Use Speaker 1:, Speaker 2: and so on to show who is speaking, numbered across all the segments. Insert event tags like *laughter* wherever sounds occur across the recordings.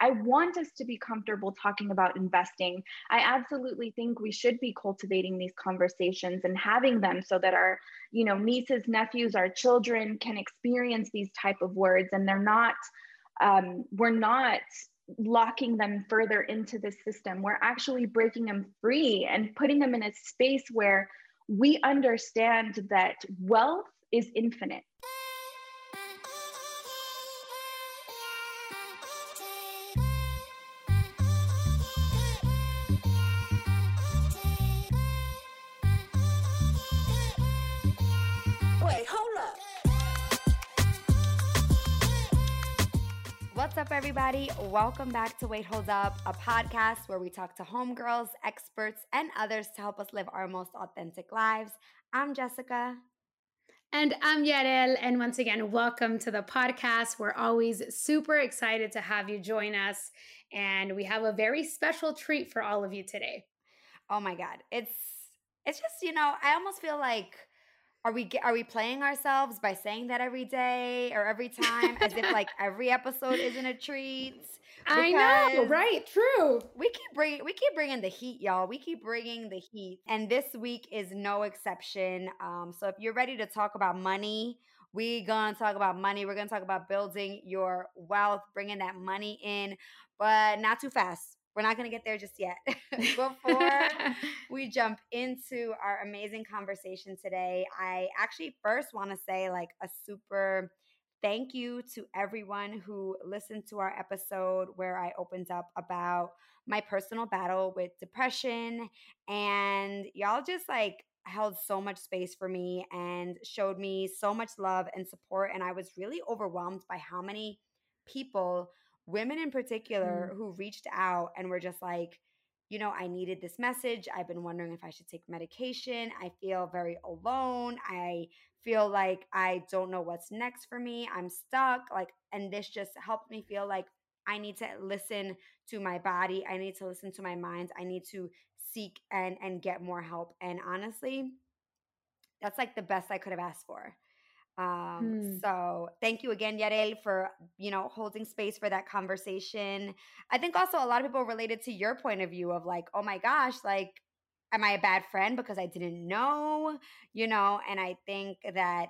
Speaker 1: I want us to be comfortable talking about investing. I absolutely think we should be cultivating these conversations and having them so that our, you know, nieces, nephews, our children can experience these type of words and they're not um, we're not locking them further into the system. We're actually breaking them free and putting them in a space where we understand that wealth is infinite.
Speaker 2: Up, everybody? Welcome back to Wait Hold Up, a podcast where we talk to homegirls, experts, and others to help us live our most authentic lives. I'm Jessica.
Speaker 3: And I'm Yarel. And once again, welcome to the podcast. We're always super excited to have you join us. And we have a very special treat for all of you today.
Speaker 2: Oh my God. It's it's just, you know, I almost feel like are we are we playing ourselves by saying that every day or every time as if like *laughs* every episode isn't a treat?
Speaker 3: I know, right? True.
Speaker 2: We keep bringing we keep bringing the heat, y'all. We keep bringing the heat, and this week is no exception. Um, so if you're ready to talk about money, we gonna talk about money. We're gonna talk about building your wealth, bringing that money in, but not too fast we're not going to get there just yet. *laughs* Before *laughs* we jump into our amazing conversation today, I actually first want to say like a super thank you to everyone who listened to our episode where I opened up about my personal battle with depression and y'all just like held so much space for me and showed me so much love and support and I was really overwhelmed by how many people women in particular mm. who reached out and were just like, you know, I needed this message. I've been wondering if I should take medication. I feel very alone. I feel like I don't know what's next for me. I'm stuck. Like, and this just helped me feel like I need to listen to my body. I need to listen to my mind. I need to seek and and get more help. And honestly, that's like the best I could have asked for. Um, mm. So thank you again, Yarel, for you know holding space for that conversation. I think also a lot of people related to your point of view of like, oh my gosh, like, am I a bad friend because I didn't know, you know? And I think that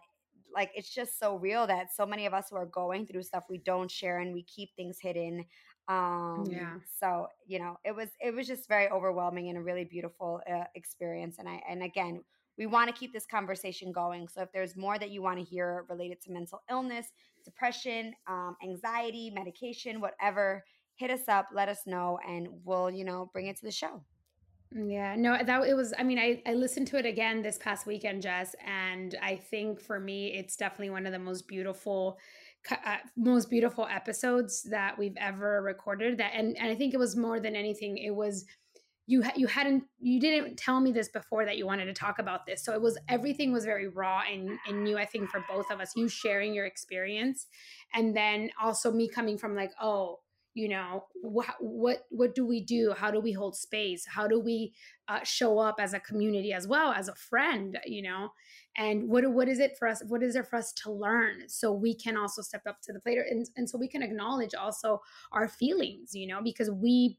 Speaker 2: like it's just so real that so many of us who are going through stuff we don't share and we keep things hidden um yeah so you know it was it was just very overwhelming and a really beautiful uh, experience and i and again we want to keep this conversation going. So if there's more that you want to hear related to mental illness, depression, um, anxiety, medication, whatever, hit us up, let us know, and we'll, you know, bring it to the show.
Speaker 3: Yeah, no, that it was. I mean, I I listened to it again this past weekend, Jess, and I think for me, it's definitely one of the most beautiful, uh, most beautiful episodes that we've ever recorded. That, and and I think it was more than anything, it was you you hadn't you didn't tell me this before that you wanted to talk about this. So it was everything was very raw and and new i think for both of us you sharing your experience and then also me coming from like oh you know what what what do we do? How do we hold space? How do we uh, show up as a community as well as a friend you know? And what what is it for us what is it for us to learn so we can also step up to the plate and, and so we can acknowledge also our feelings you know? Because we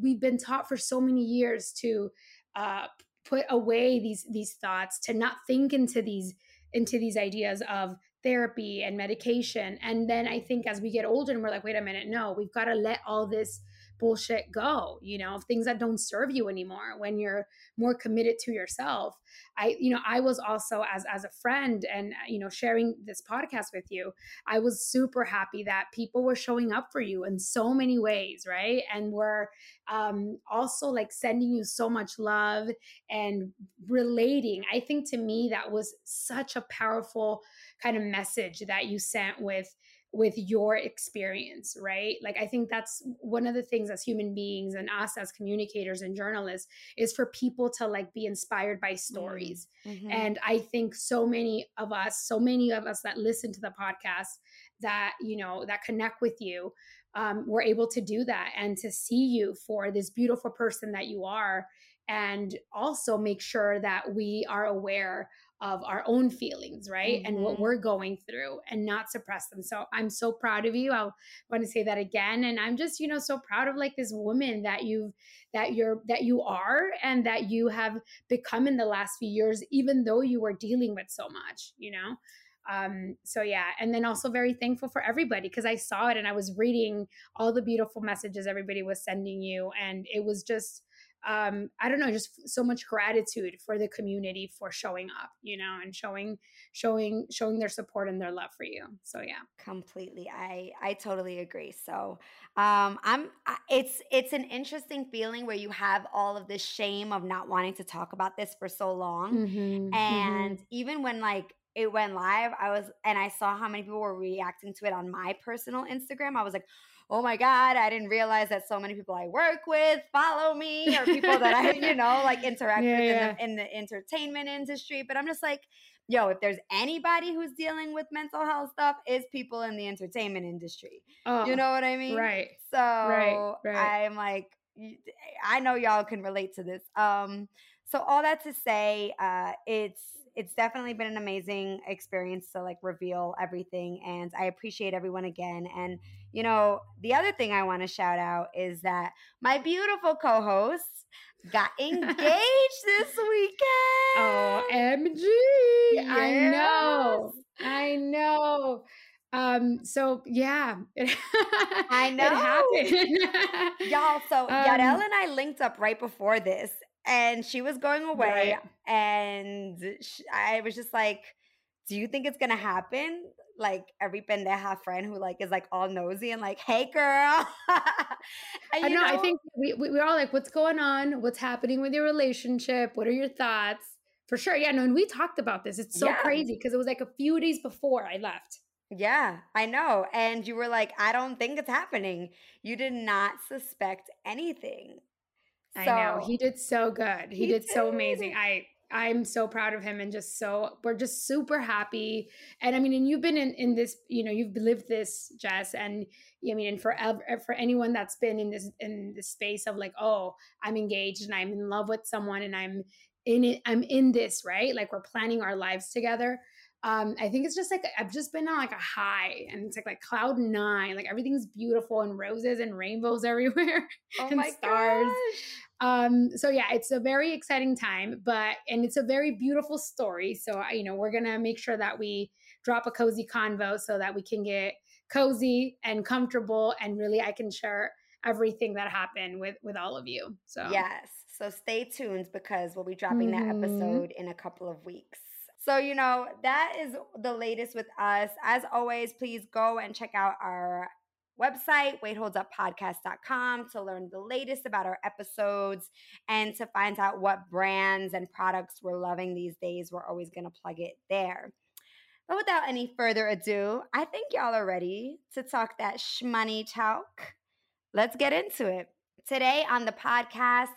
Speaker 3: we've been taught for so many years to uh, put away these these thoughts to not think into these into these ideas of therapy and medication. And then i think as we get older and we're like wait a minute no we've got to let all this bullshit go you know things that don't serve you anymore when you're more committed to yourself. I you know i was also as as a friend and you know sharing this podcast with you i was super happy that people were showing up for you in so many ways right? And were um also like sending you so much love and relating. I think to me that was such a powerful kind of message that you sent with with your experience, right? Like, I think that's one of the things as human beings and us as communicators and journalists is for people to like be inspired by stories. Mm-hmm. And I think so many of us, so many of us that listen to the podcast that, you know, that connect with you, um, we're able to do that and to see you for this beautiful person that you are and also make sure that we are aware of our own feelings, right? Mm-hmm. And what mm-hmm. we're going through and not suppress them. So I'm so proud of you. I want to say that again. And I'm just, you know, so proud of like this woman that you've that you're that you are and that you have become in the last few years, even though you were dealing with so much, you know. Um, so yeah, and then also very thankful for everybody because I saw it and I was reading all the beautiful messages everybody was sending you, and it was just um, I don't know, just so much gratitude for the community for showing up, you know, and showing, showing, showing their support and their love for you. So yeah,
Speaker 2: completely. I I totally agree. So um, I'm. It's it's an interesting feeling where you have all of this shame of not wanting to talk about this for so long, mm-hmm, and mm-hmm. even when like it went live, I was and I saw how many people were reacting to it on my personal Instagram. I was like, oh my God, I didn't realize that so many people I work with follow me or people that I, you know, like *laughs* interact yeah, with yeah. In, the, in the entertainment industry. But I'm just like, yo, if there's anybody who's dealing with mental health stuff, is people in the entertainment industry. Oh, you know what I mean?
Speaker 3: Right.
Speaker 2: So right, right. I'm like, I know y'all can relate to this. Um, so all that to say, uh, it's it's definitely been an amazing experience to like reveal everything and i appreciate everyone again and you know the other thing i want to shout out is that my beautiful co-hosts got *laughs* engaged this weekend
Speaker 3: omg yes. i know i know. Um so yeah *laughs*
Speaker 2: i know. it happened. *laughs* Y'all so um, Yarel and i linked up right before this and she was going away right. and she, i was just like do you think it's gonna happen like every pendeja friend who like is like all nosy and like hey girl *laughs*
Speaker 3: and, I know, know, i think we, we, we're all like what's going on what's happening with your relationship what are your thoughts for sure yeah no and we talked about this it's so yeah. crazy because it was like a few days before i left
Speaker 2: yeah, I know. And you were like, I don't think it's happening. You did not suspect anything.
Speaker 3: I know he did so good. He, he did, did so amazing. I I'm so proud of him and just so we're just super happy. And I mean, and you've been in in this, you know, you've lived this, Jess, and I mean, and forever for anyone that's been in this in the space of like, oh, I'm engaged and I'm in love with someone and I'm in it, I'm in this, right? Like we're planning our lives together um, I think it's just like I've just been on like a high and it's like like cloud nine, like everything's beautiful and roses and rainbows *laughs* everywhere
Speaker 2: oh
Speaker 3: and stars. Gosh. Um, so yeah, it's a very exciting time, but and it's a very beautiful story. So you know, we're gonna make sure that we drop a cozy convo so that we can get cozy and comfortable and really I can share everything that happened with with all of you. So
Speaker 2: yes. So stay tuned because we'll be dropping mm-hmm. that episode in a couple of weeks. So, you know, that is the latest with us. As always, please go and check out our website, waitholduppodcast.com, to learn the latest about our episodes and to find out what brands and products we're loving these days. We're always going to plug it there. But without any further ado, I think y'all are ready to talk that shmoney talk. Let's get into it. Today on the podcast,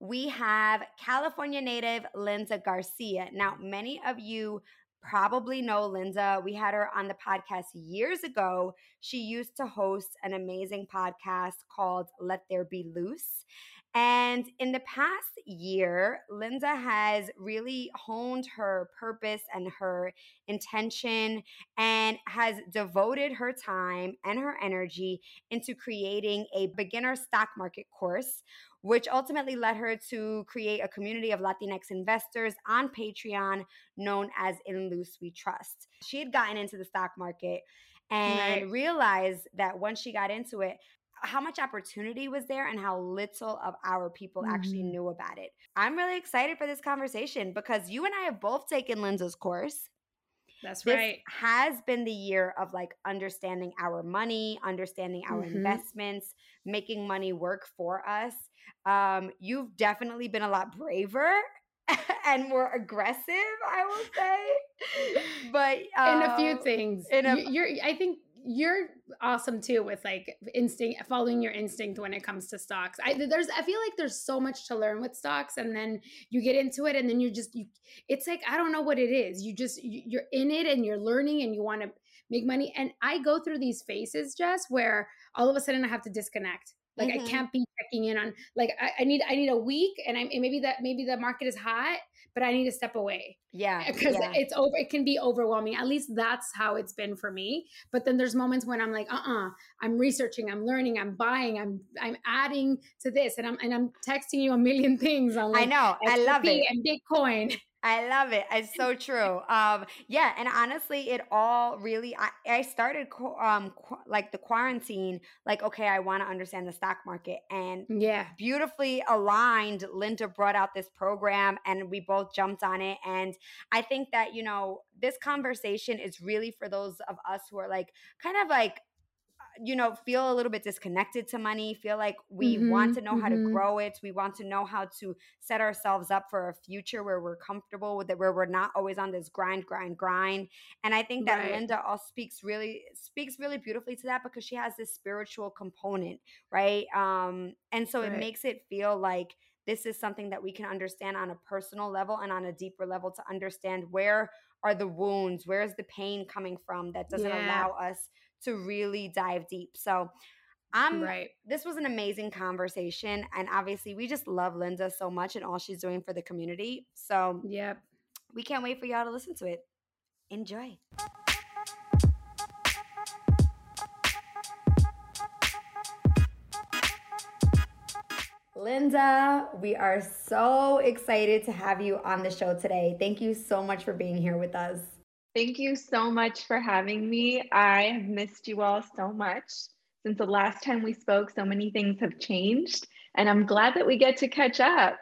Speaker 2: we have California native Linda Garcia. Now, many of you probably know Linda. We had her on the podcast years ago. She used to host an amazing podcast called Let There Be Luz. And in the past year, Linda has really honed her purpose and her intention and has devoted her time and her energy into creating a beginner stock market course which ultimately led her to create a community of Latinx investors on Patreon known as In Luz We Trust. She had gotten into the stock market and right. realized that once she got into it, how much opportunity was there and how little of our people mm-hmm. actually knew about it. I'm really excited for this conversation because you and I have both taken Linda's course.
Speaker 3: That's
Speaker 2: this
Speaker 3: right.
Speaker 2: Has been the year of like understanding our money, understanding our mm-hmm. investments, making money work for us. Um, you've definitely been a lot braver *laughs* and more aggressive, I will say. *laughs* But
Speaker 3: in a few um, things, in a, you're, I think you're awesome too with like instinct following your instinct when it comes to stocks i there's i feel like there's so much to learn with stocks and then you get into it and then you're just you it's like i don't know what it is you just you're in it and you're learning and you want to make money. And I go through these phases, Jess, where all of a sudden I have to disconnect. Like mm-hmm. I can't be checking in on like I, I, need I need a week and I maybe that maybe the market is hot, but I need to step away.
Speaker 2: Yeah. *laughs*
Speaker 3: Because
Speaker 2: yeah.
Speaker 3: it's over it can be overwhelming. At least that's how it's been for me. But then there's moments when I'm like, uh-uh, I'm researching, I'm learning, I'm buying, I'm I'm adding to this and I'm and I'm texting you a million things on
Speaker 2: like I know. I love it.
Speaker 3: And Bitcoin. *laughs*
Speaker 2: I love it. It's so true. Um, yeah, and honestly, it all really. I, I started um like the quarantine. Like, okay, I want to understand the stock market, and
Speaker 3: yeah,
Speaker 2: beautifully aligned. Linda brought out this program, and we both jumped on it. And I think that you know this conversation is really for those of us who are like kind of like you know, feel a little bit disconnected to money, feel like we mm-hmm, want to know mm-hmm. how to mm-hmm. grow it. We want to know how to set ourselves up for a future where we're comfortable with it, where we're not always on this grind, grind, grind. And I think that right. Linda all speaks really speaks really beautifully to that because she has this spiritual component, right? Um, and so right. it makes it feel like this is something that we can understand on a personal level and on a deeper level to understand where are the wounds, where is the pain coming from that doesn't yeah. allow us to really dive deep. So I'm right. This was an amazing conversation. And obviously, we just love Linda so much and all she's doing for the community. So,
Speaker 3: yep.
Speaker 2: We can't wait for y'all to listen to it. Enjoy. Linda, we are so excited to have you on the show today. Thank you so much for being here with us.
Speaker 1: Thank you so much for having me. I have missed you all so much. Since the last time we spoke, so many things have changed, and I'm glad that we get to catch up.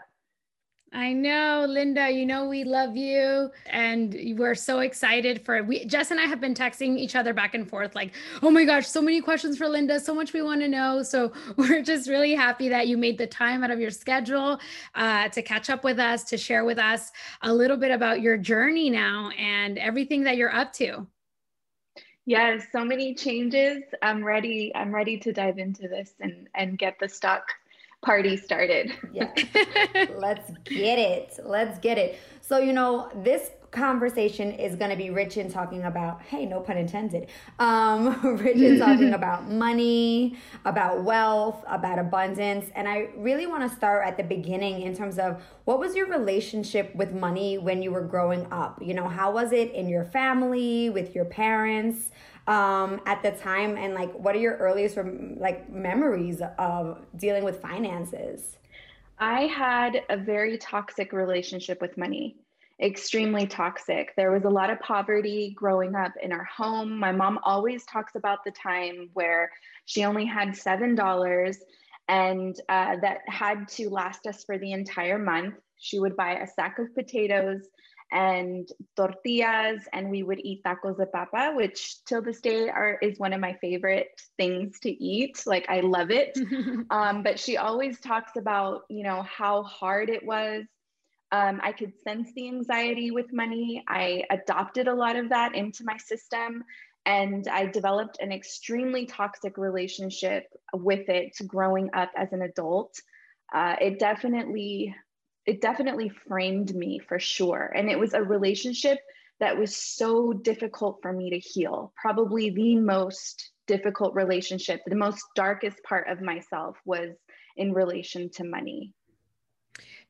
Speaker 3: I know, Linda, you know, we love you and we're so excited for we Jess and I have been texting each other back and forth like, "Oh my gosh, so many questions for Linda, so much we want to know." So, *laughs* we're just really happy that you made the time out of your schedule uh, to catch up with us, to share with us a little bit about your journey now and everything that you're up to.
Speaker 1: Yes, so many changes. I'm ready. I'm ready to dive into this and and get the stock party started.
Speaker 2: yeah. *laughs* Let's get it. Let's get it. So, you know, this conversation is going to be rich in talking about hey no pun intended um *laughs* rich in talking *laughs* about money about wealth about abundance and i really want to start at the beginning in terms of what was your relationship with money when you were growing up you know how was it in your family with your parents um, at the time and like what are your earliest like memories of dealing with finances?
Speaker 1: I had a very toxic relationship with money extremely toxic. There was a lot of poverty growing up in our home. My mom always talks about the time where she only had seven dollars and uh, that had to last us for the entire month. She would buy a sack of potatoes and tortillas and we would eat tacos de papa which till this day are is one of my favorite things to eat. Like i love it. *laughs* Um, but she always talks about you know how hard it was. Um, i could sense the anxiety with money. I adopted a lot of that into my system and i developed an extremely toxic relationship with it growing up as an adult. Uh, it definitely it definitely framed me for sure. And it was a relationship that was so difficult for me to heal. Probably the most difficult relationship, the most darkest part of myself was in relation to money.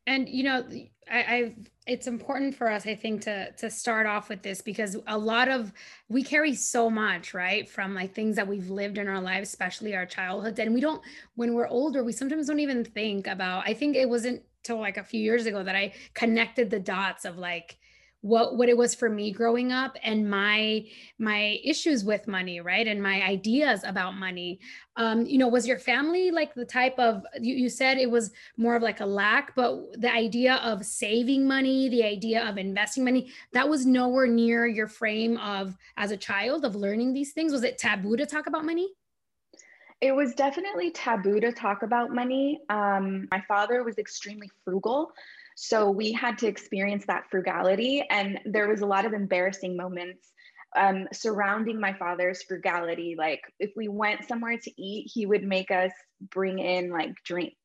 Speaker 3: And you know, I, I it's important for us, I think, to to start off with this because a lot of we carry so much, right, from like things that we've lived in our lives, especially our childhoods, and we don't. When we're older, we sometimes don't even think about. I think it wasn't till like a few years ago that I connected the dots of like what what it was for me growing up and my my issues with money right and my ideas about money. Um you know was your family like the type of you, you said it was more of like a lack but the idea of saving money the idea of investing money that was nowhere near your frame of as a child of learning these things? Was it taboo to talk about money
Speaker 1: it was definitely taboo to talk about money. Um, my father was extremely frugal. So we had to experience that frugality. And there was a lot of embarrassing moments um, surrounding my father's frugality. Like if we went somewhere to eat, he would make us bring in like drinks.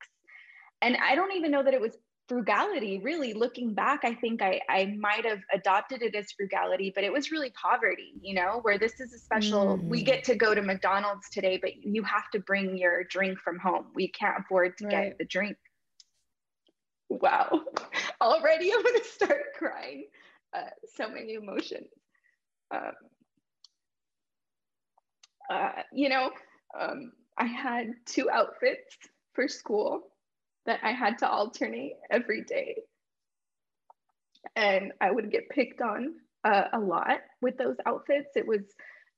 Speaker 1: And I don't even know that it was frugality really looking back i think i i might have adopted it as frugality but it was really poverty you know where this is a special mm. we get to go to mcdonald's today but you have to bring your drink from home. We can't afford to right. get the drink. Wow. *laughs* Already i'm going to start crying. Uh, so many emotions. Um, uh, you know um, i had two outfits for school that I had to alternate every day. And I would get picked on uh, a lot with those outfits. It was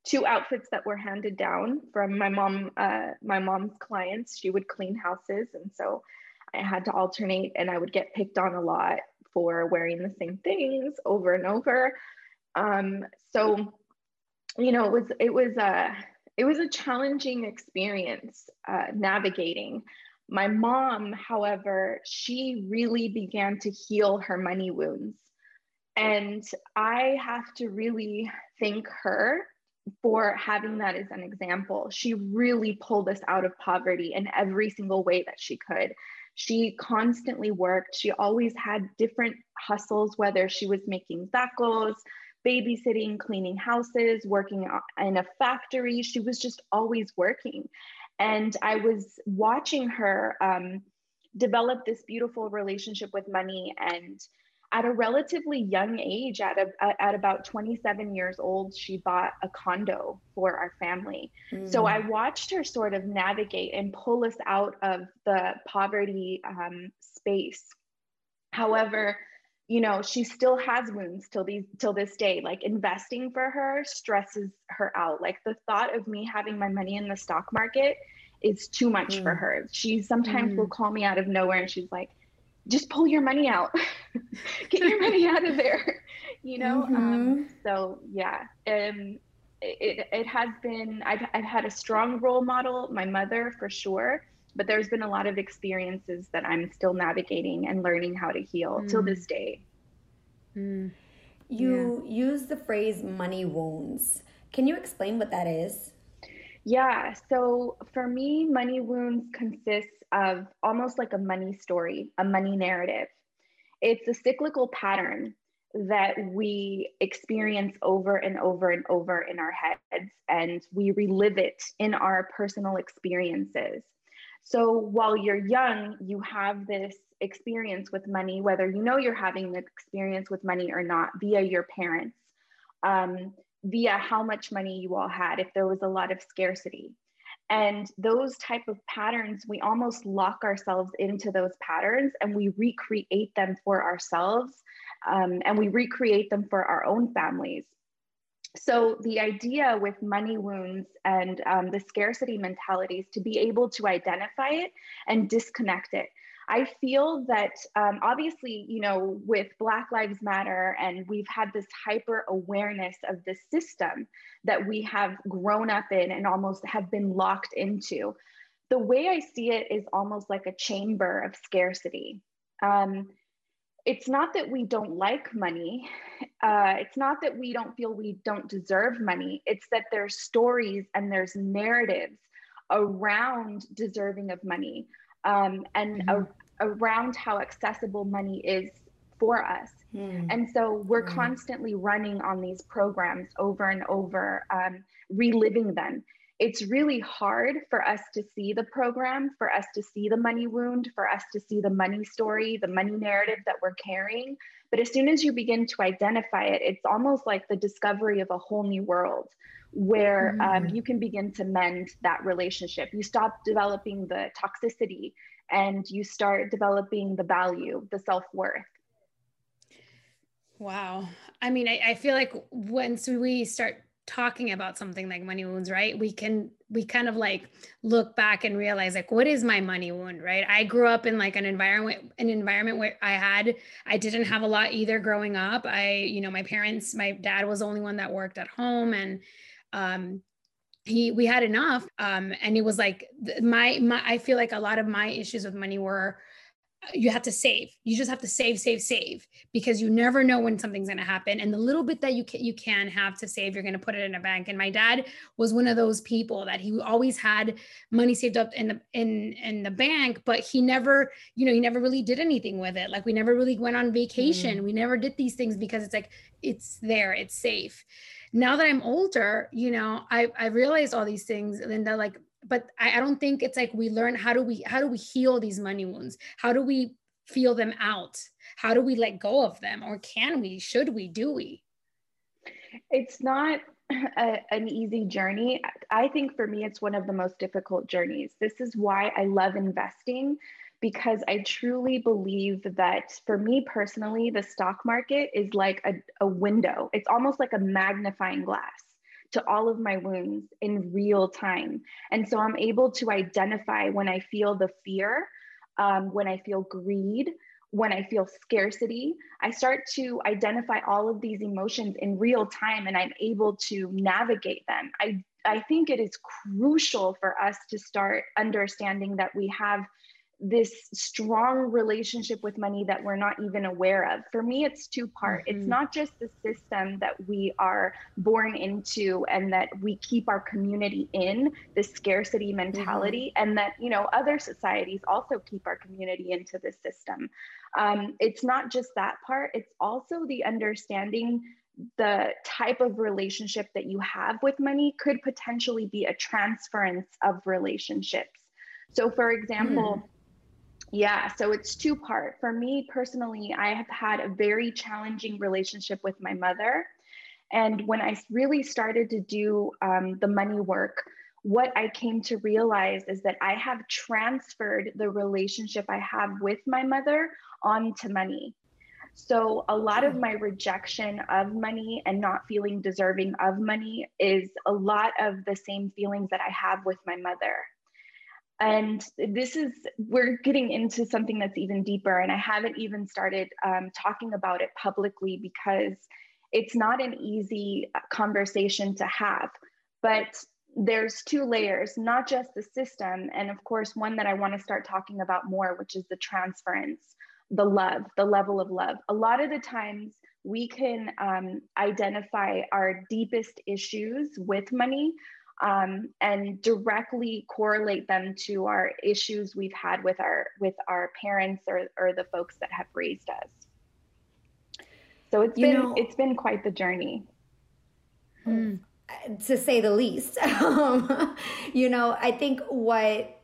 Speaker 1: two outfits that were handed down from my mom, uh, my mom's clients. She would clean houses. And so I had to alternate and I would get picked on a lot for wearing the same things over and over. Um, so, you know, it was, it was a, it was a challenging experience uh, navigating my mom, however, she really began to heal her money wounds. And I have to really thank her for having that as an example. She really pulled us out of poverty in every single way that she could. She constantly worked. She always had different hustles, whether she was making tacos, babysitting, cleaning houses, working in a factory. She was just always working. And I was watching her um, develop this beautiful relationship with money. And at a relatively young age, at, a, at about 27 years old, she bought a condo for our family. Mm. So I watched her sort of navigate and pull us out of the poverty um, space. However, you know she still has wounds till these till this day like investing for her stresses her out like the thought of me having my money in the stock market is too much mm. for her she sometimes mm. will call me out of nowhere and she's like just pull your money out *laughs* get your money out of there *laughs* you know um, mm-hmm. um, so yeah um, it, it has been I've, I've had a strong role model my mother for sure but there's been a lot of experiences that I'm still navigating and learning how to heal mm. till this day.
Speaker 2: Mm. You yeah. use the phrase money wounds. Can you explain what that is?
Speaker 1: Yeah, so for me, money wounds consists of almost like a money story, a money narrative. It's a cyclical pattern that we experience over and over and over in our heads, and we relive it in our personal experiences. So while you're young, you have this experience with money, whether you know you're having the experience with money or not, via your parents, um, via how much money you all had, if there was a lot of scarcity. And those type of patterns, we almost lock ourselves into those patterns and we recreate them for ourselves um, and we recreate them for our own families. So the idea with money wounds and um, the scarcity mentalities to be able to identify it and disconnect it. I feel that um, obviously, you know, with Black Lives Matter, and we've had this hyper awareness of the system that we have grown up in and almost have been locked into. The way I see it is almost like a chamber of scarcity. Um, it's not that we don't like money. Uh, it's not that we don't feel we don't deserve money. It's that there's stories and there's narratives around deserving of money um, and mm-hmm. a, around how accessible money is for us. Mm. And so we're mm. constantly running on these programs over and over, um, reliving them it's really hard for us to see the program, for us to see the money wound, for us to see the money story, the money narrative that we're carrying. But as soon as you begin to identify it, it's almost like the discovery of a whole new world where mm. um, you can begin to mend that relationship. You stop developing the toxicity and you start developing the value, the self worth.
Speaker 3: Wow. I mean, I, I, feel like once we start talking about something like money wounds right? We can we kind of like look back and realize like what is my money wound right? I grew up in like an environment an environment where i had i didn't have a lot either growing up. I you know my parents my dad was the only one that worked at home and um he we had enough um and it was like my my i feel like a lot of my issues with money were you have to save. You just have to save, save, save because you never know when something's going to happen. And the little bit that you can, you can have to save, you're going to put it in a bank. And my dad was one of those people that he always had money saved up in the in in the bank, but he never, you know, he never really did anything with it. Like we never really went on vacation. Mm. We never did these things because it's like it's there, it's safe. Now that I'm older, you know, I I realized all these things, Linda. Like but I, I don't think it's like we learn how do we how do we heal these money wounds? How do we feel them out? How do we let go of them? Or can we? Should we? Do we?
Speaker 1: It's not a, an easy journey. I think for me, it's one of the most difficult journeys. This is why I love investing because I truly believe that for me personally, the stock market is like a, a window, it's almost like a magnifying glass to all of my wounds in real time. And so I'm able to identify when I feel the fear, um, when I feel greed, when I feel scarcity. I start to identify all of these emotions in real time and I'm able to navigate them. I, I think it is crucial for us to start understanding that we have this strong relationship with money that we're not even aware of. For me, it's two part. Mm-hmm. It's not just the system that we are born into and that we keep our community in, the scarcity mentality, mm-hmm. and that, you know, other societies also keep our community into the system. Um, it's not just that part, it's also the understanding the type of relationship that you have with money could potentially be a transference of relationships. So, for example, mm yeah, so it's two part. For me personally, I have had a very challenging relationship with my mother. And when I really started to do um, the money work, what I came to realize is that I have transferred the relationship I have with my mother onto money. So, a lot of hmm. my rejection of money and not feeling deserving of money is a lot of the same feelings that I have with my mother and this is we're getting into something that's even deeper and i haven't even started um, talking about it publicly because it's not an easy uh, conversation to have. But there's two layers not just the system and of course one that i want to start talking about more which is the transference the love the level of love. A lot of the times we can um, identify our deepest issues with money um, and directly correlate them to our issues we've had with our with our parents or, or the folks that have raised us. So it's you been know, it's been quite the journey.
Speaker 2: Hmm. to say the least. *laughs* Um, you know i think what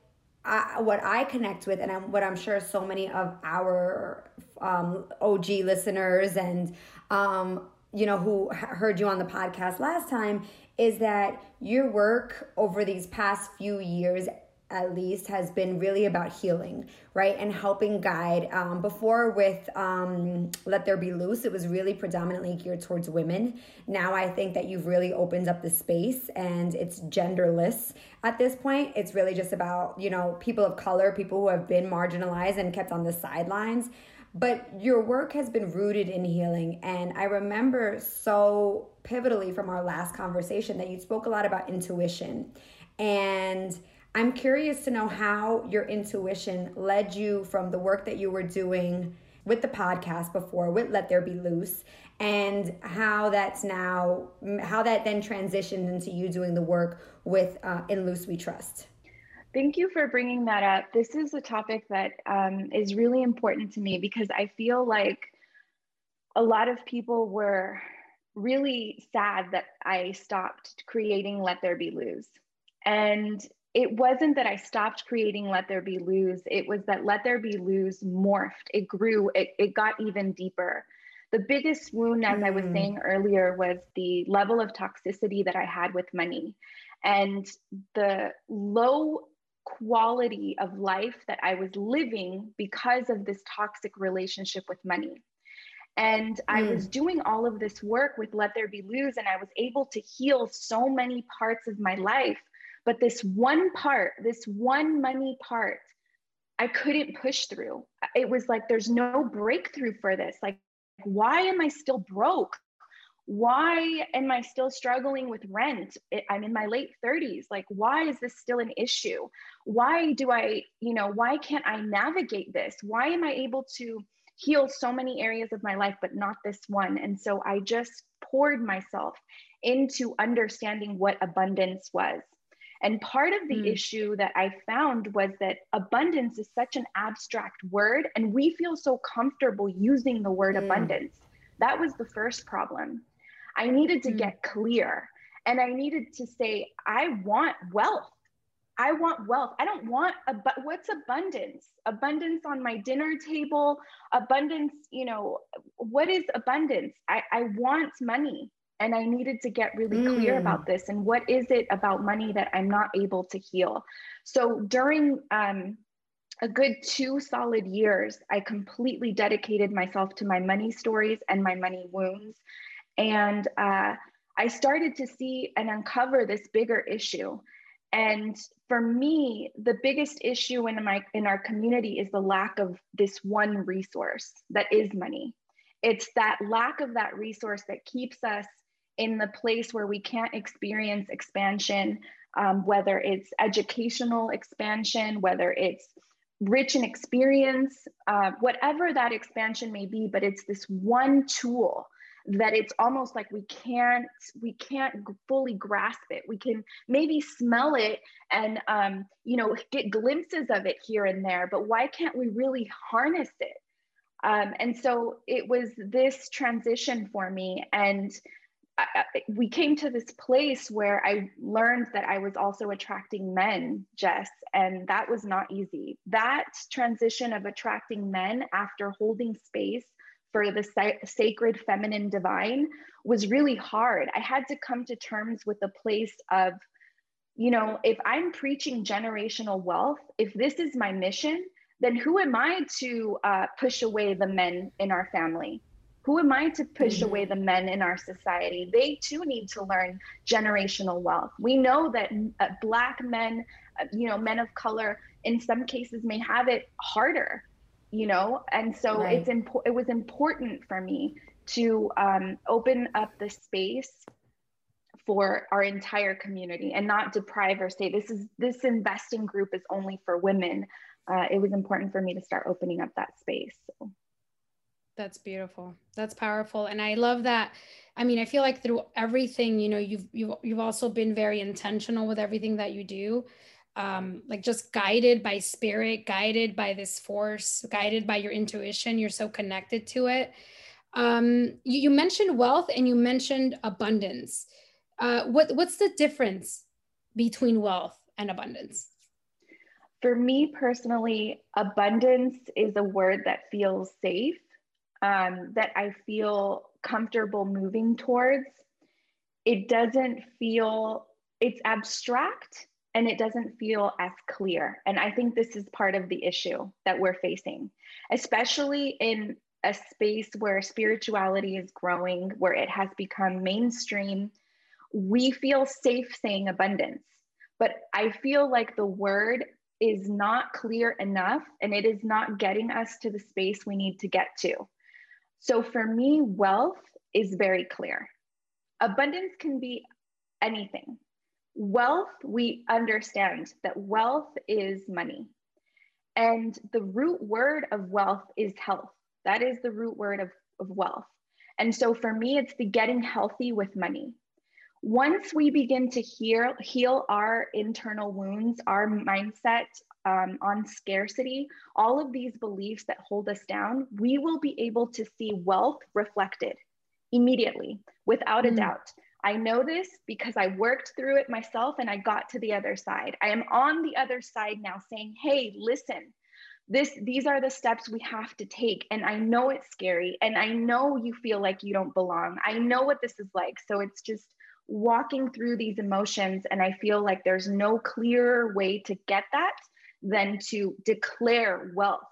Speaker 2: I, what I connect with, and I'm, what I'm sure so many of our um, OG listeners and um, you know who heard you on the podcast last time is that your work over these past few years at least has been really about healing right and helping guide. Um, before with um, let there be Luz it was really predominantly geared towards women. Now i think that you've really opened up the space and it's genderless. At this point it's really just about you know people of color people who have been marginalized and kept on the sidelines but your work has been rooted in healing. And I remember so pivotally from our last conversation that you spoke a lot about intuition. And I'm curious to know how your intuition led you from the work that you were doing with the podcast before with Let There Be Luz and how that's now how that then transitioned into you doing the work with uh, In Luz We Trust.
Speaker 1: Thank you for bringing that up. This is a topic that um, is really important to me because I feel like a lot of people were really sad that I stopped creating Let There Be Luz. And it wasn't that I stopped creating Let There Be Luz, it was that Let There Be Luz morphed, it grew, it, it got even deeper. The biggest wound, as mm. I was hmm. saying earlier, was the level of toxicity that I had with money and the low quality of life that I was living because of this toxic relationship with money. And mm. I was doing all of this work with Let There Be Luz, and I was able to heal so many parts of my life. But this one part, this one money part, I couldn't push through. It was like there's no breakthrough for this. Like, why am I still broke? Why am I still struggling with rent? I'm in my late 30s. Like, why is this still an issue? Why do I, you know, why can't I navigate this? Why am I able to heal so many areas of my life, but not this one? And so I just poured myself into understanding what abundance was. And part of the mm. issue that I found was that abundance is such an abstract word, and we feel so comfortable using the word mm. abundance. That was the first problem. I needed to mm. get clear and I needed to say, I want wealth. I want wealth. I don't want a but what's abundance? Abundance on my dinner table, abundance, you know, what is abundance? I, I want money and I needed to get really mm. clear about this. And what is it about money that I'm not able to heal? So during um, a good two solid years, I completely dedicated myself to my money stories and my money wounds. And uh, I started to see and uncover this bigger issue. And for me, the biggest issue in my in our community is the lack of this one resource that is money. It's that lack of that resource that keeps us in the place where we can't experience expansion, um, whether it's educational expansion, whether it's rich in experience, uh, whatever that expansion may be, but it's this one tool that it's almost like we can't we can't fully grasp it we can maybe smell it and um, you know get glimpses of it here and there but why can't we really harness it um, and so it was this transition for me and I, we came to this place where I learned that I was also attracting men, Jess, and that was not easy. That transition of attracting men after holding space for the sacred feminine divine was really hard. I had to come to terms with the place of, you know, if I'm preaching generational wealth, if this is my mission, then who am I to uh, push away the men in our family? Who am I to push mm-hmm. away the men in our society? They too need to learn generational wealth. We know that uh, Black men, uh, you know, men of color, in some cases may have it harder you know? And so right. it's important it was important for me to um, open up the space for our entire community and not deprive or say this is this investing group is only for women. Uh, it was important for me to start opening up that space so.
Speaker 3: that's beautiful. That's powerful and i love that. I mean i feel like through everything you know you've you've, you've also been very intentional with everything that you do um, like just guided by spirit, guided by this force, guided by your intuition. You're so connected to it. Um, you, you mentioned wealth and you mentioned abundance. Uh, what what's the difference between wealth and abundance?
Speaker 1: For me personally, abundance is a word that feels safe, um, that I feel comfortable moving towards. It doesn't feel, it's abstract, and it doesn't feel as clear. And I think this is part of the issue that we're facing, especially in a space where spirituality is growing, where it has become mainstream. We feel safe saying abundance, but I feel like the word is not clear enough and it is not getting us to the space we need to get to. So for me, wealth is very clear. Abundance can be anything wealth, we understand that wealth is money. And the root word of wealth is health. That is the root word of, of wealth. And so for me, it's the getting healthy with money. Once we begin to heal, heal our internal wounds, our mindset um, on scarcity, all of these beliefs that hold us down, we will be able to see wealth reflected immediately, without mm. a doubt. I know this because I worked through it myself and I got to the other side. I am on the other side now saying, "Hey, listen. This these are the steps we have to take and I know it's scary and I know you feel like you don't belong. I know what this is like." So it's just walking through these emotions and I feel like there's no clearer way to get that than to declare wealth.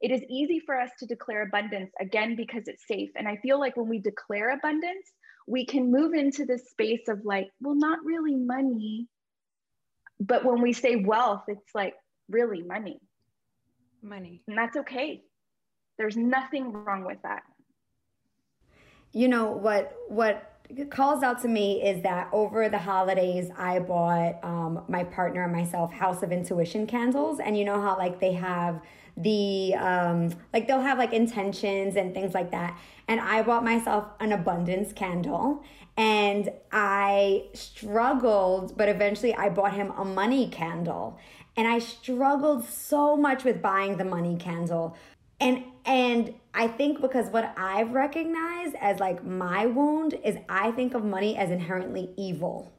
Speaker 1: It is easy for us to declare abundance again because it's safe. And I feel like when we declare abundance, we can move into this space of like, well, not really money. But when we say wealth, it's like really money.
Speaker 3: Money.
Speaker 1: And that's okay. There's nothing wrong with that.
Speaker 2: You know what what calls out to me is that over the holidays, I bought um, my partner and myself House of Intuition candles. And you know how, like, they have the, um, like, they'll have like intentions and things like that. And I bought myself an abundance candle and I struggled, but eventually I bought him a money candle. And I struggled so much with buying the money candle. And and I think because what I've recognized as like my wound is I think of money as inherently evil.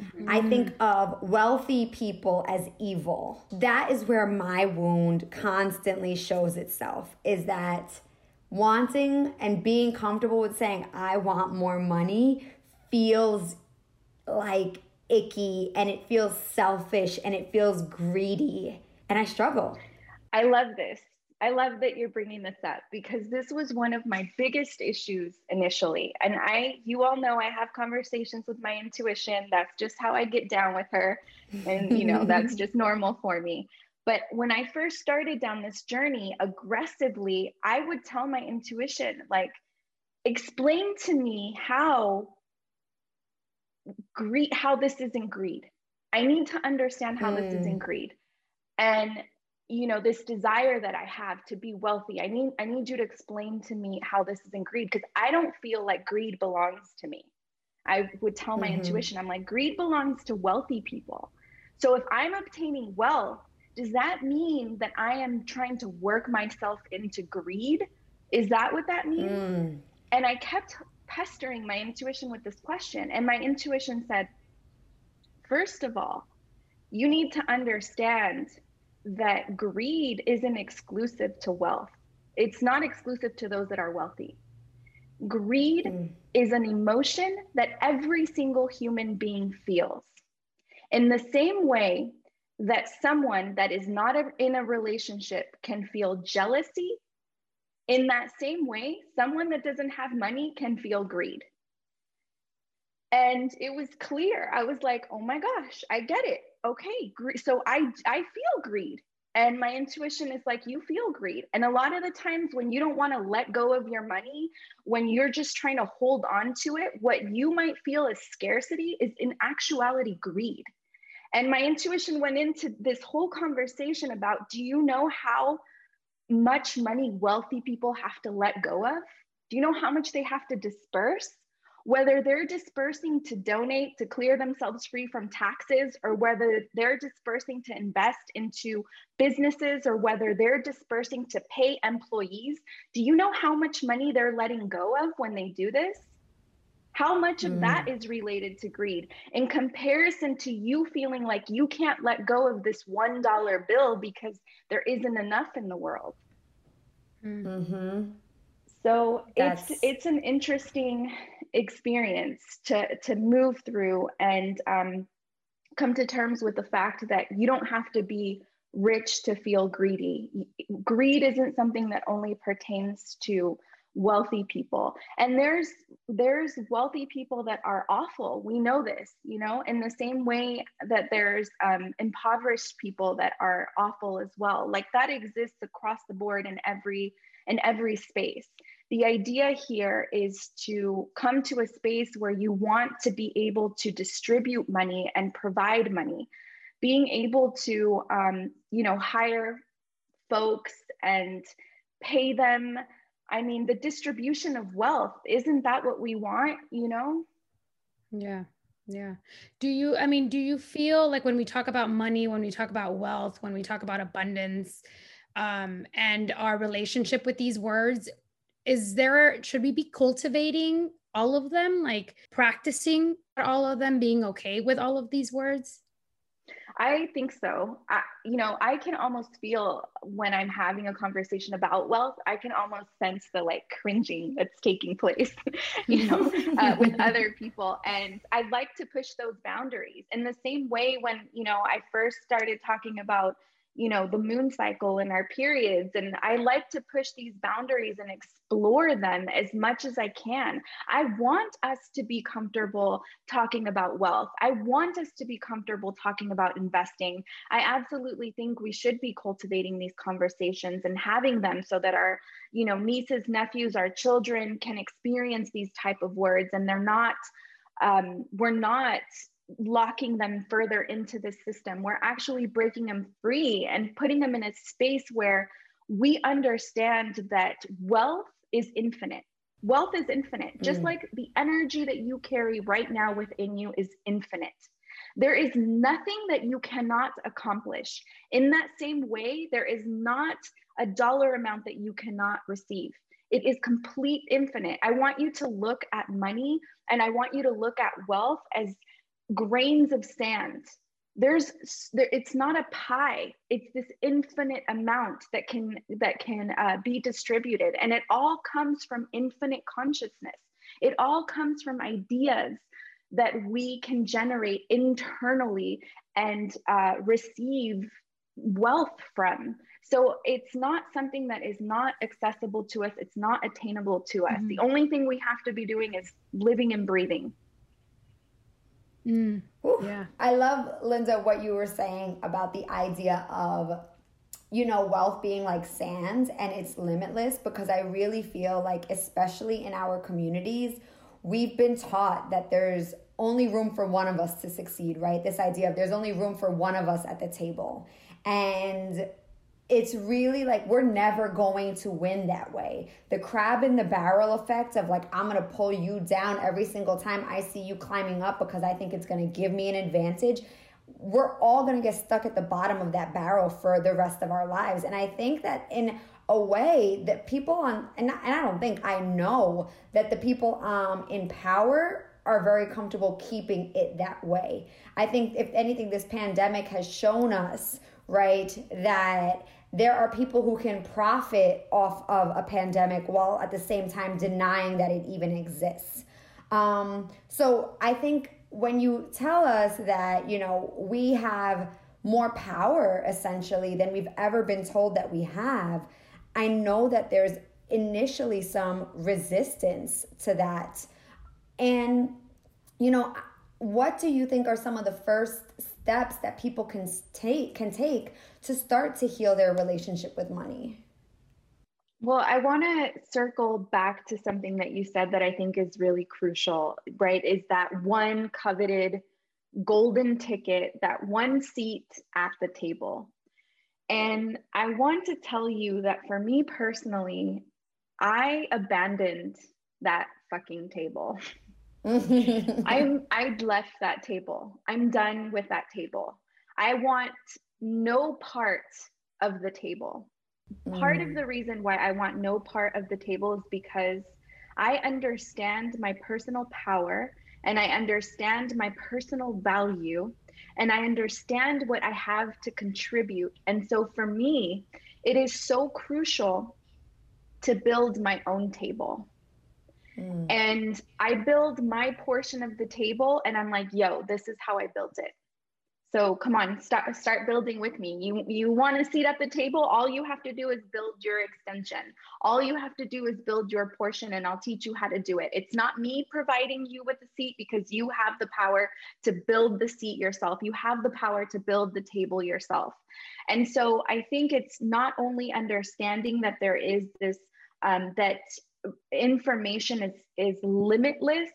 Speaker 2: Mm-hmm. I think of wealthy people as evil. That is where my wound constantly shows itself is that wanting and being comfortable with saying I want more money feels like icky and it feels selfish and it feels greedy and I struggle.
Speaker 1: I love this I love that you're bringing this up because this was one of my biggest issues initially. And I, you all know, I have conversations with my intuition. That's just how I get down with her. And, you know, that's *laughs* just normal for me. But when I first started down this journey aggressively, I would tell my intuition, like, explain to me how greed, how this isn't greed. I need to understand how mm. this isn't greed. And you know this desire that i have to be wealthy i need i need you to explain to me how this is in greed because i don't feel like greed belongs to me i would tell my mm-hmm. intuition i'm like greed belongs to wealthy people so if i'm obtaining wealth does that mean that i am trying to work myself into greed is that what that means mm. and i kept pestering my intuition with this question and my intuition said first of all you need to understand that greed isn't exclusive to wealth. It's not exclusive to those that are wealthy. Greed mm. is an emotion that every single human being feels. In the same way that someone that is not a, in a relationship can feel jealousy, in that same way, someone that doesn't have money can feel greed. And it was clear. I was like, oh my gosh, I get it okay, so I I feel greed. And my intuition is like, you feel greed. And a lot of the times when you don't want to let go of your money, when you're just trying to hold on to it, what you might feel as scarcity is in actuality greed. And my intuition went into this whole conversation about do you know how much money wealthy people have to let go of? Do you know how much they have to disperse? Whether they're dispersing to donate to clear themselves free from taxes, or whether they're dispersing to invest into businesses, or whether they're dispersing to pay employees, do you know how much money they're letting go of when they do this? How much mm. of that mm. is related to greed in comparison to you feeling like you can't let go of this $1 bill because there isn't enough in the world? Mm-hmm. So That's... it's it's an interesting experience to to move through and um, come to terms with the fact that you don't have to be rich to feel greedy. Greed isn't something that only pertains to wealthy people. And there's there's wealthy people that are awful. We know this you know in the same way that there's um, impoverished people that are awful as well. Like that exists across the board in every in every space the idea here is to come to a space where you want to be able to distribute money and provide money. Being able to um, you know hire folks and pay them. I mean the distribution of wealth isn't that what we want you know?
Speaker 3: Yeah yeah. Do you i mean do you feel like when we talk about money when we talk about wealth when we talk about abundance um, and our relationship with these words is there should we be cultivating all of them like practicing all of them being okay with all of these words
Speaker 1: I think so. I, you know, I can almost feel when I'm having a conversation about wealth, I can almost sense the like cringing that's taking place, *laughs* you know, uh, with *laughs* other people. And I'd like to push those boundaries in the same way when, you know, I first started talking about you know the moon cycle and our periods and i like to push these boundaries and explore them as much as i can. I want us to be comfortable talking about wealth. I want us to be comfortable talking about investing. I absolutely think we should be cultivating these conversations and having them so that our you know nieces nephews our children can experience these type of words and they're not um, we're not locking them further into the system. We're actually breaking them free and putting them in a space where we understand that wealth is infinite. Wealth is infinite, just mm. like the energy that you carry right now within you is infinite. There is nothing that you cannot accomplish. In that same way, there is not a dollar amount that you cannot receive. It is complete infinite. I want you to look at money and I want you to look at wealth as grains of sand. There's there, it's not a pie. It's this infinite amount that can that can uh, be distributed. And it all comes from infinite consciousness. It all comes from ideas that we can generate internally and uh, receive wealth from. So it's not something that is not accessible to us. It's not attainable to us. Mm-hmm. the only thing we have to be doing is living and breathing
Speaker 2: Mm, yeah. I love, Linda, what you were saying about the idea of, you know, wealth being like sand and it's limitless because I really feel like, especially in our communities, we've been taught that there's only room for one of us to succeed, right? This idea of there's only room for one of us at the table. And it's really like we're never going to win that way. The crab in the barrel effect of like, I'm gonna pull you down every single time I see you climbing up because I think it's gonna give me an advantage. We're all gonna get stuck at the bottom of that barrel for the rest of our lives. And I think that in a way that people on, and I don't think I know that the people um, in power are very comfortable keeping it that way. I think, if anything, this pandemic has shown us right? That there are people who can profit off of a pandemic while at the same time denying that it even exists. Um, so I think when you tell us that, you know, we have more power essentially than we've ever been told that we have, I know that there's initially some resistance to that. And, you know, what do you think are some of the first steps that people can take can take to start to heal their relationship with money?
Speaker 1: Well, I want to circle back to something that you said that I think is really crucial, right? Is that one coveted golden ticket, that one seat at the table. And I want to tell you that for me personally, I abandoned that fucking table. *laughs* *laughs* I'm I'd left that table. I'm done with that table. I want no part of the table. Mm. Part of mm. the reason why I want no part of the table is because I understand my personal power and I understand my personal value and I understand what I have to contribute. And so for me, it is so crucial to build my own table. Mm. And I build my portion of the table and I'm like, yo, this is how I built it. So come on, start start building with me. You you want a seat at the table? All you have to do is build your extension. All you have to do is build your portion and I'll teach you how to do it. It's not me providing you with a seat because you have the power to build the seat yourself. You have the power to build the table yourself. And so I think it's not only understanding that there is this um, that information is is limitless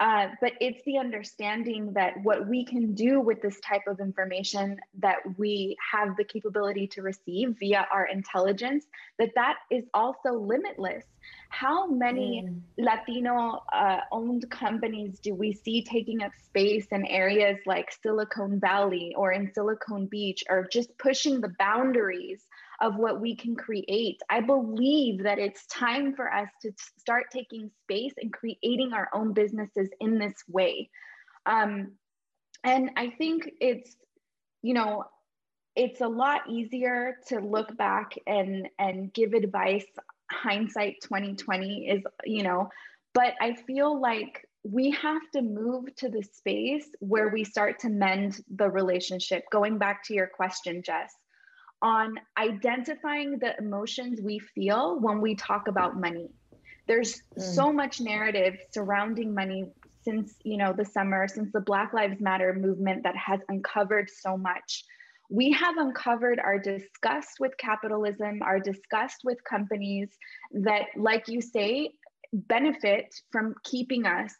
Speaker 1: uh, but it's the understanding that what we can do with this type of information that we have the capability to receive via our intelligence that that is also limitless how many mm. latino uh, owned companies do we see taking up space in areas like silicon valley or in silicon beach or just pushing the boundaries of what we can create. I believe that it's time for us to start taking space and creating our own businesses in this way. Um, and I think it's, you know, it's a lot easier to look back and and give advice. Hindsight 2020 is, you know, but I feel like we have to move to the space where we start to mend the relationship. Going back to your question, Jess, on identifying the emotions we feel when we talk about money. There's mm. so much narrative surrounding money since, you know, the summer, since the Black Lives Matter movement that has uncovered so much. We have uncovered our disgust with capitalism, our disgust with companies that, like you say, benefit from keeping us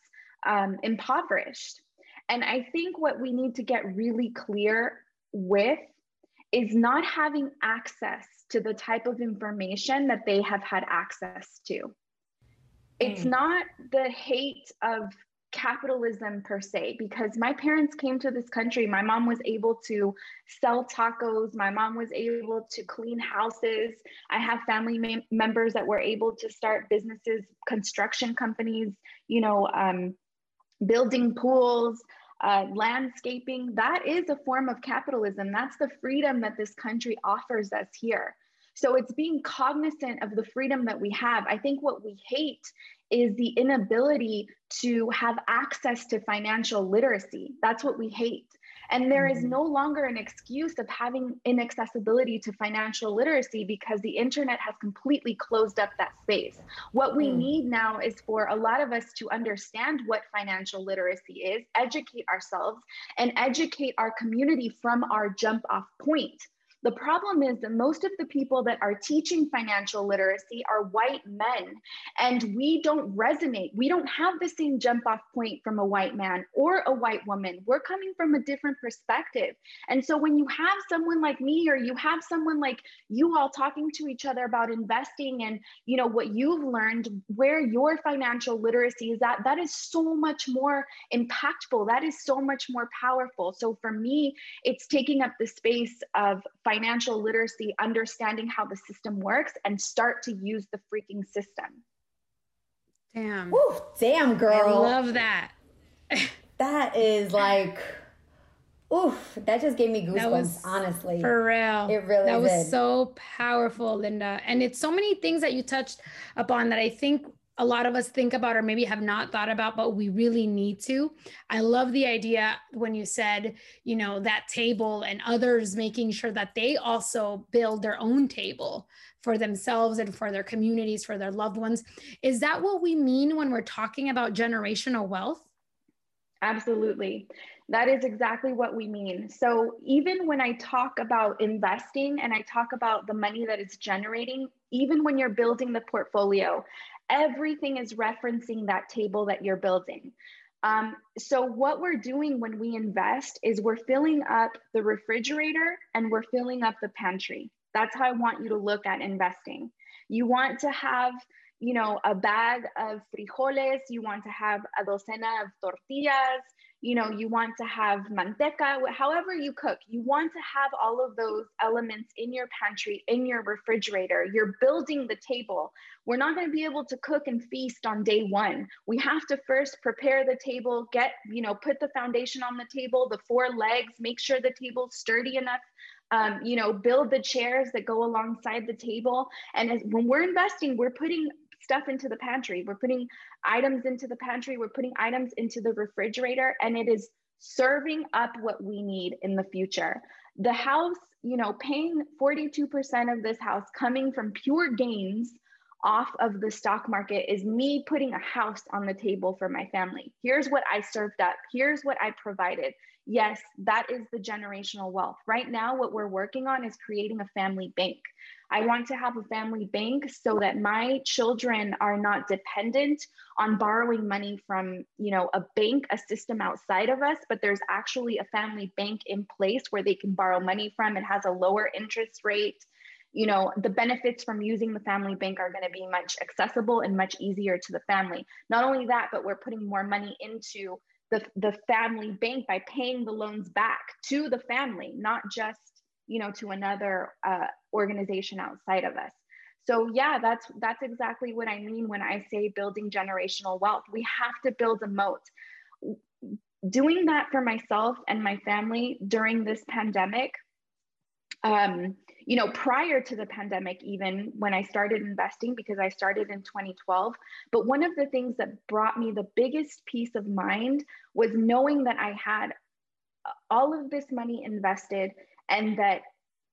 Speaker 1: um, impoverished. And I think what we need to get really clear with is not having access to the type of information that they have had access to. It's mm. not the hate of capitalism per se, because my parents came to this country. My mom was able to sell tacos, my mom was able to clean houses. I have family mem- members that were able to start businesses, construction companies, you know, um, building pools uh, landscaping, that is a form of capitalism. That's the freedom that this country offers us here. So it's being cognizant of the freedom that we have. I think what we hate is the inability to have access to financial literacy. That's what we hate. And there is mm-hmm. no longer an excuse of having inaccessibility to financial literacy because the internet has completely closed up that space. What we mm. need now is for a lot of us to understand what financial literacy is, educate ourselves, and educate our community from our jump off point. The problem is that most of the people that are teaching financial literacy are white men, and we don't resonate. We don't have the same jump off point from a white man or a white woman. We're coming from a different perspective. And so when you have someone like me or you have someone like you all talking to each other about investing and you know what you've learned, where your financial literacy is at, that is so much more impactful. That is so much more powerful. So for me, it's taking up the space of financial literacy, understanding how the system works, and start to use the freaking system.
Speaker 3: Damn.
Speaker 2: Woo, damn, girl.
Speaker 3: I love that. *laughs*
Speaker 2: that is like, oof, that just gave me goosebumps, was, honestly.
Speaker 3: For real.
Speaker 2: It really
Speaker 3: That
Speaker 2: did.
Speaker 3: was so powerful, Linda. And it's so many things that you touched upon that I think a lot of us think about or maybe have not thought about, but we really need to. I love the idea when you said, you know, that table and others making sure that they also build their own table for themselves and for their communities, for their loved ones. Is that what we mean when we're talking about generational wealth?
Speaker 1: Absolutely. That is exactly what we mean. So, even when I talk about investing and I talk about the money that it's generating, even when you're building the portfolio, everything is referencing that table that you're building. Um, so what we're doing when we invest is we're filling up the refrigerator and we're filling up the pantry. That's how I want you to look at investing. You want to have, you know, a bag of frijoles, you want to have a docena of tortillas, you know, you want to have manteca, however you cook, you want to have all of those elements in your pantry, in your refrigerator. You're building the table. We're not going to be able to cook and feast on day one. We have to first prepare the table, get, you know, put the foundation on the table, the four legs, make sure the table's sturdy enough um, you know, build the chairs that go alongside the table. And as, when we're investing, we're putting stuff into the pantry. We're putting items into the pantry. We're putting items into the refrigerator, and it is serving up what we need in the future. The house, you know, paying 42% of this house coming from pure gains off of the stock market is me putting a house on the table for my family. Here's what I served up. Here's what I provided. Yes, that is the generational wealth. Right now, what we're working on is creating a family bank. I want to have a family bank so that my children are not dependent on borrowing money from, you know, a bank, a system outside of us, but there's actually a family bank in place where they can borrow money from. It has a lower interest rate. You know, the benefits from using the family bank are going to be much accessible and much easier to the family. Not only that, but we're putting more money into the, the family bank by paying the loans back to the family, not just you know to another uh, organization outside of us. So yeah, that's that's exactly what I mean when I say building generational wealth. We have to build a moat. Doing that for myself and my family during this pandemic, um, you know, prior to the pandemic, even when I started investing, because I started in 2012. But one of the things that brought me the biggest peace of mind was knowing that I had all of this money invested and that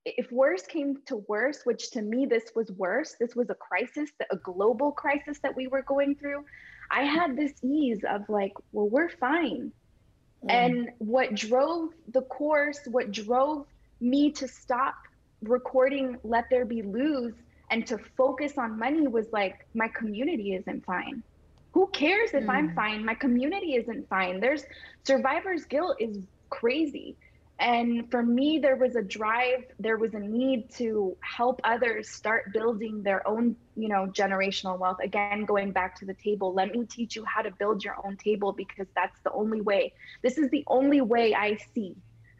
Speaker 1: if worse came to worse, which to me this was worse, this was a crisis, a global crisis that we were going through. I had this ease of like, well, we're fine. Mm. And what drove the course, what drove me to stop recording Let There Be Luz and to focus on money was like, my community isn't fine. Who cares if mm. I'm fine? My community isn't fine. There's survivor's guilt is crazy and for me there was a drive there was a need to help others start building their own you know generational wealth. Again going back to the table let me teach you how to build your own table because that's the only way. This is the only way i see.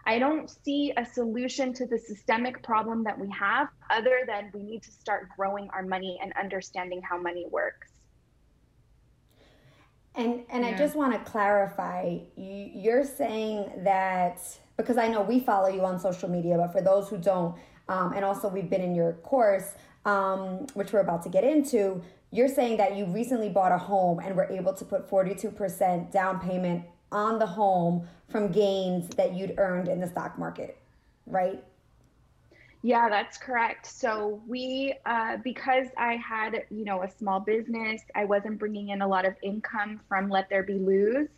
Speaker 1: I don't see a solution to the systemic problem that we have other than we need to start growing our money and understanding how money works.
Speaker 2: And and yeah. i just want to clarify you're saying that because I know we follow you on social media, but for those who don't, um, and also we've been in your course, um, which we're about to get into, you're saying that you recently bought a home and were able to put 42% down payment on the home from gains that you'd earned in the stock market, right?
Speaker 1: Yeah, that's correct. So we, uh, because I had, you know, a small business, I wasn't bringing in a lot of income from Let There Be Luz.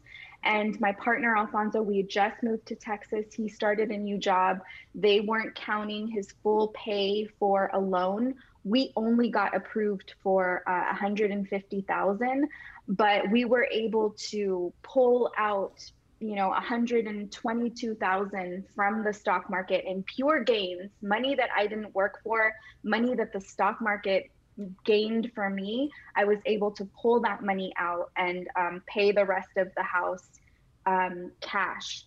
Speaker 1: And my partner, Alfonso, we had just moved to Texas. He started a new job. They weren't counting his full pay for a loan. We only got approved for uh, 150,000, but we were able to pull out, you know, 122,000 from the stock market in pure gains, money that I didn't work for, money that the stock market gained for me, I was able to pull that money out and um, pay the rest of the house um, cash.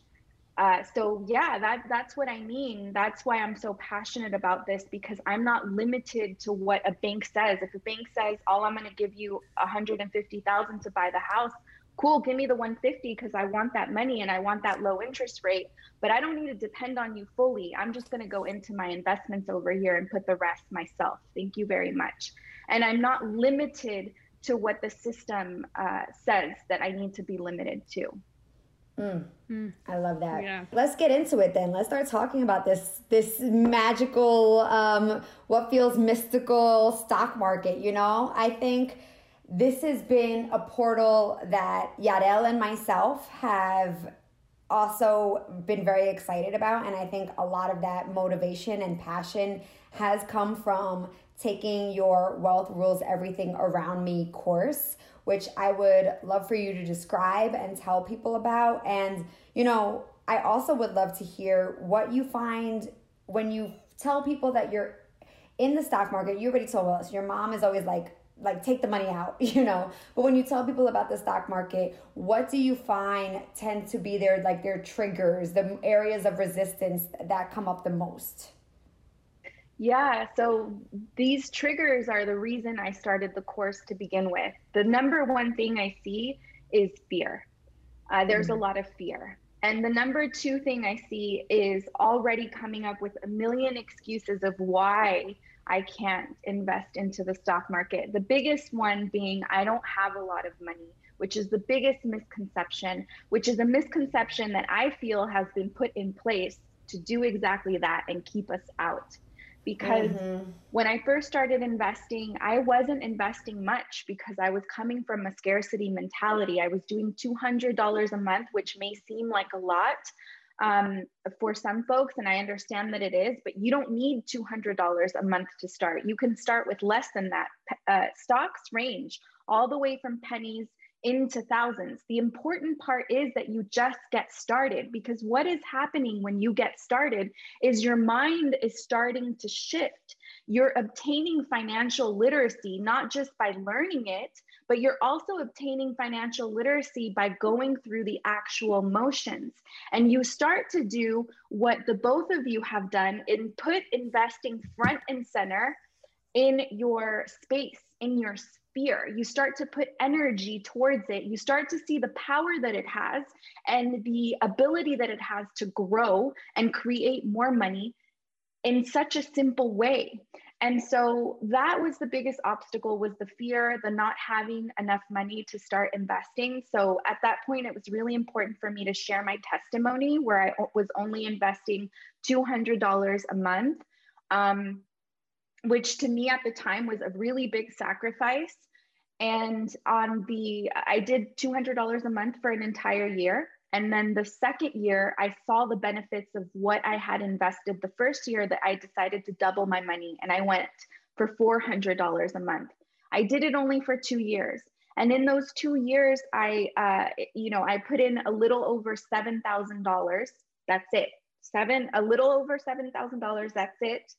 Speaker 1: Uh, so yeah, that that's what I mean. That's why I'm so passionate about this because I'm not limited to what a bank says. If a bank says, "All I'm going to give you 150,000 to buy the house," cool, give me the 150 because I want that money and I want that low interest rate. But I don't need to depend on you fully. I'm just going to go into my investments over here and put the rest myself. Thank you very much. And I'm not limited to what the system uh, says that I need to be limited to.
Speaker 2: Mm. Mm. I love that. Yeah. Let's get into it then. Let's start talking about this this magical, um, what feels mystical stock market. You know, I think this has been a portal that Yarel and myself have also been very excited about. And I think a lot of that motivation and passion has come from taking your Wealth Rules Everything Around Me course, which I would love for you to describe and tell people about. And, you know, I also would love to hear what you find when you tell people that you're in the stock market. You already told us your mom is always like, like take the money out, *laughs* you know. But when you tell people about the stock market, what do you find tend to be their like their triggers, the areas of resistance that come up the most?
Speaker 1: Yeah, so these triggers are the reason I started the course to begin with. The number one thing I see is fear. Uh, there's mm-hmm. a lot of fear. And the number two thing I see is already coming up with a million excuses of why I can't invest into the stock market. The biggest one being I don't have a lot of money, which is the biggest misconception, which is a misconception that I feel has been put in place to do exactly that and keep us out. Because mm-hmm. when I first started investing, I wasn't investing much because I was coming from a scarcity mentality. I was doing $200 a month, which may seem like a lot, um, for some folks, and I understand that it is, but you don't need $200 a month to start. You can start with less than that. Uh, stocks range all the way from pennies into thousands. The important part is that you just get started because what is happening when you get started is your mind is starting to shift. You're obtaining financial literacy not just by learning it, but you're also obtaining financial literacy by going through the actual motions. And you start to do what the both of you have done and put investing front and center in your space, in your sphere. You start to put energy towards it. You start to see the power that it has and the ability that it has to grow and create more money in such a simple way. And so that was the biggest obstacle was the fear, the not having enough money to start investing. So at that point it was really important for me to share my testimony where I was only investing $200 a month um, which to me at the time was a really big sacrifice. And on the, I did $200 a month for an entire year. And then the second year, I saw the benefits of what I had invested. The first year that I decided to double my money and I went for $400 a month. I did it only for two years. And in those two years, I, uh, you know, I put in a little over $7,000. That's it. Seven, a little over $7,000. That's it.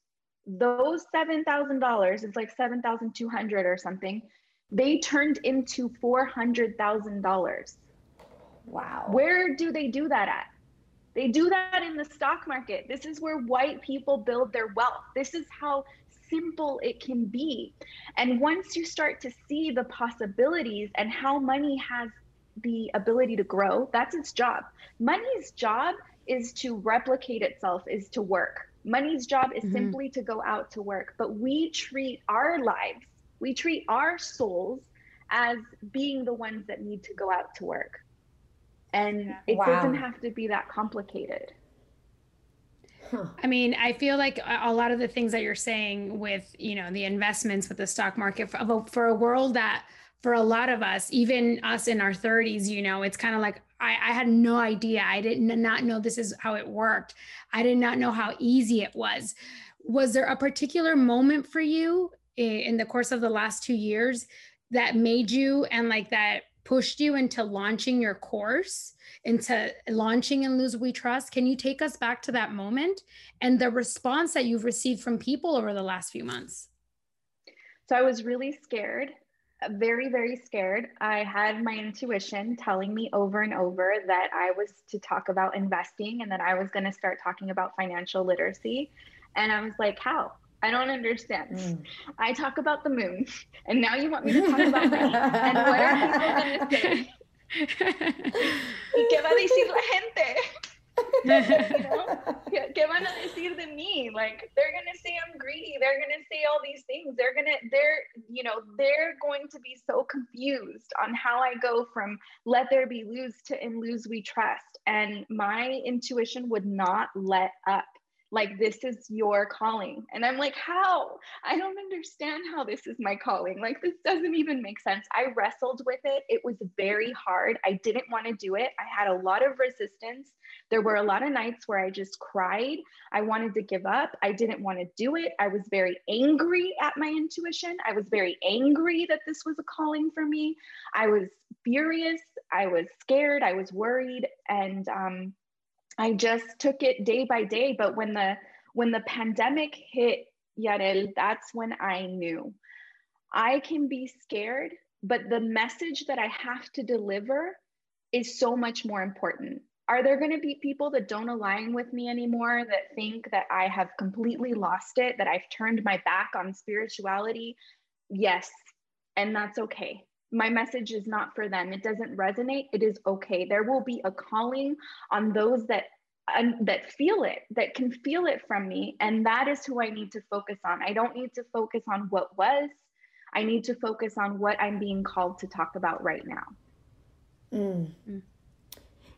Speaker 1: Those $7,000, it's like 7,200 or something. They turned into $400,000.
Speaker 2: Wow.
Speaker 1: Where do they do that at? They do that in the stock market. This is where white people build their wealth. This is how simple it can be. And once you start to see the possibilities and how money has the ability to grow, that's its job. Money's job is to replicate itself, is to work. Money's job is mm-hmm. simply to go out to work. But we treat our lives, we treat our souls as being the ones that need to go out to work. And it wow. doesn't have to be that complicated.
Speaker 3: Huh. I mean, I feel like a lot of the things that you're saying with, you know, the investments with the stock market for, a, for a world that for a lot of us, even us in our 30s, you know, it's kind of like I, I, had no idea. I did not know this is how it worked. I did not know how easy it was. Was there a particular moment for you in the course of the last two years that made you and like that pushed you into launching your course, into launching and Luz we trust. Can you take us back to that moment and the response that you've received from people over the last few months?
Speaker 1: So I was really scared, very, very scared. I had my intuition telling me over and over that I was to talk about investing and that I was going to start talking about financial literacy. And I was like, how? I don't understand. Mm. I talk about the moon, and now you want me to talk about money. and what are people going to say? ¿Y qué va a decir la gente? you know? ¿Qué van a decir de mí? Like they're gonna say I'm greedy. They're gonna say all these things. They're gonna they're you know they're going to be so confused on how I go from let there be Luz to in Luz we trust. And my intuition would not let up like this is your calling. And i'm like how? I don't understand how this is my calling. Like this doesn't even make sense. I wrestled with it. It was very hard. I didn't want to do it. I had a lot of resistance. There were a lot of nights where i just cried. I wanted to give up. I didn't want to do it. I was very angry at my intuition. I was very angry that this was a calling for me. I was furious. I was scared. I was worried. And um, I just took it day by day. But when the when the pandemic hit, Yarel, that's when I knew I can be scared, but the message that I have to deliver is so much more important. Are there going to be people that don't align with me anymore, that think that I have completely lost it, that I've turned my back on spirituality? Yes. And that's okay my message is not for them. It doesn't resonate. It is okay. There will be a calling on those that um, that feel it that can feel it from me. And that is who i need to focus on. I don't need to focus on what was. I need to focus on what i'm being called to talk about right now.
Speaker 2: Mm. Mm.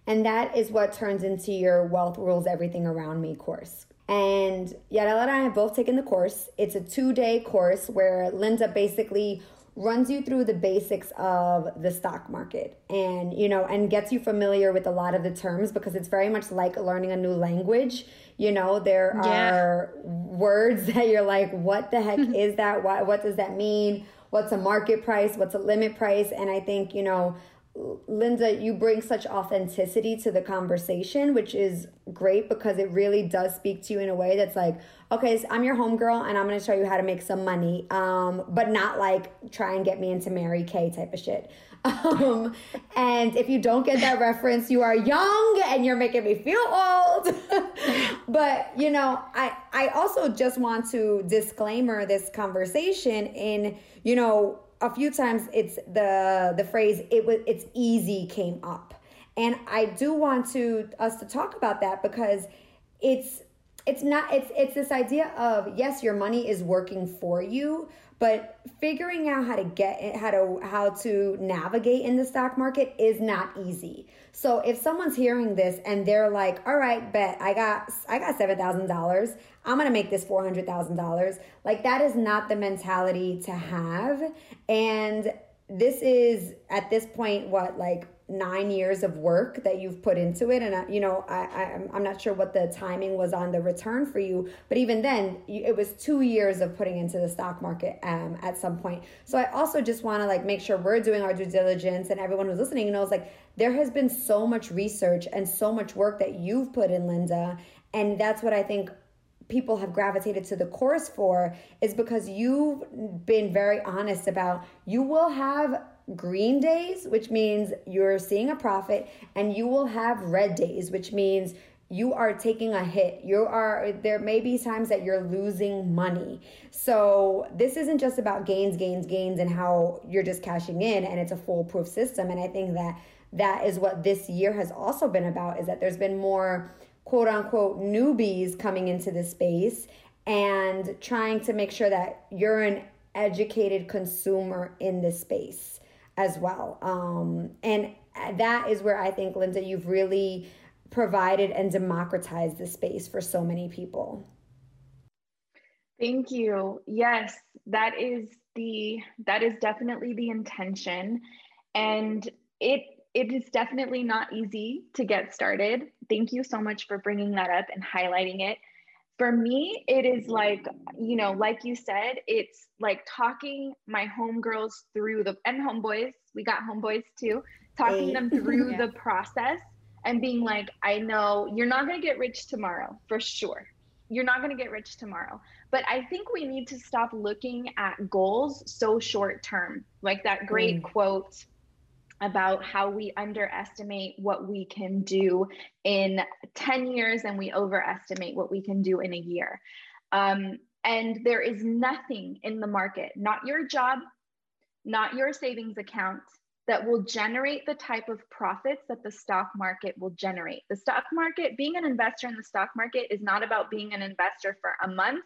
Speaker 2: and that is what turns into your wealth rules everything around me course. And Yarel and I have both taken the course. It's a two day course where Linda basically runs you through the basics of the stock market and you know and gets you familiar with a lot of the terms because it's very much like learning a new language. You know there yeah. are words *laughs* that you're like what the heck *laughs* is that? What what does that mean? What's a market price? What's a limit price? And i think you know Linda, you bring such authenticity to the conversation, which is great because it really does speak to you in a way that's like, okay, so I'm your homegirl and I'm going to show you how to make some money, um, but not like try and get me into Mary Kay type of shit. *laughs* Um, and if you don't get that reference, you are young and you're making me feel old. *laughs* but you know, I I also just want to disclaimer this conversation in you know a few times it's the the phrase it was it's easy came up. And i do want to us to talk about that because it's it's not it's it's this idea of yes your money is working for you but figuring out how to get it, how to how to navigate in the stock market is not easy. So if someone's hearing this and they're like all right bet i got i got $7000 i'm gonna make this $400000 like that is not the mentality to have. And this is at this point what like nine years of work that you've put into it. And I, you know I, I i'm not sure what the timing was on the return for you but even then it was two years of putting into the stock market um, at some point. So i also just want to like make sure we're doing our due diligence and everyone who's listening knows like there has been so much research and so much work that you've put in linda. And that's what i think people have gravitated to the course for is because you've been very honest about you will have green days, which means you're seeing a profit, and you will have red days, which means you are taking a hit. You are there may be times that you're losing money. So this isn't just about gains, gains, gains and how you're just cashing in and it's a foolproof system. And I think that that is what this year has also been about is that there's been more quote unquote newbies coming into the space and trying to make sure that you're an educated consumer in this space as well. Um, and that is where I think, Linda, you've really provided and democratized the space for so many people.
Speaker 1: Thank you. Yes, that is the that is definitely the intention and it it is definitely not easy to get started. Thank you so much for bringing that up and highlighting it for me it is like you know like you said it's like talking my homegirls through the and homeboys we got homeboys too talking hey. them *laughs* through yeah. the process and being like i know you're not going to get rich tomorrow for sure you're not going to get rich tomorrow but i think we need to stop looking at goals so short term like that great mm. quote about how we underestimate what we can do in 10 years and we overestimate what we can do in a year. Um, and there is nothing in the market, not your job, not your savings account, that will generate the type of profits that the stock market will generate. The stock market, being an investor in the stock market, is not about being an investor for a month,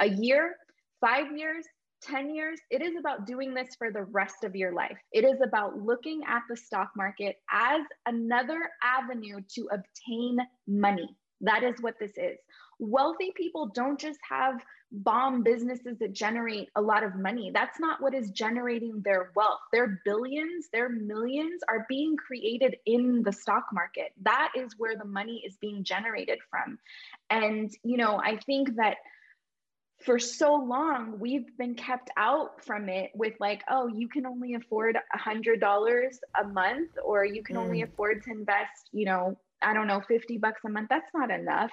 Speaker 1: a year, five years, 10 years, it is about doing this for the rest of your life. It is about looking at the stock market as another avenue to obtain money. That is what this is. Wealthy people don't just have bomb businesses that generate a lot of money. That's not what is generating their wealth. Their billions, their millions are being created in the stock market. That is where the money is being generated from. And, you know, I think that for so long we've been kept out from it with like oh you can only afford a hundred dollars a month or you can mm. only afford to invest you know i don't know 50 bucks a month. That's not enough.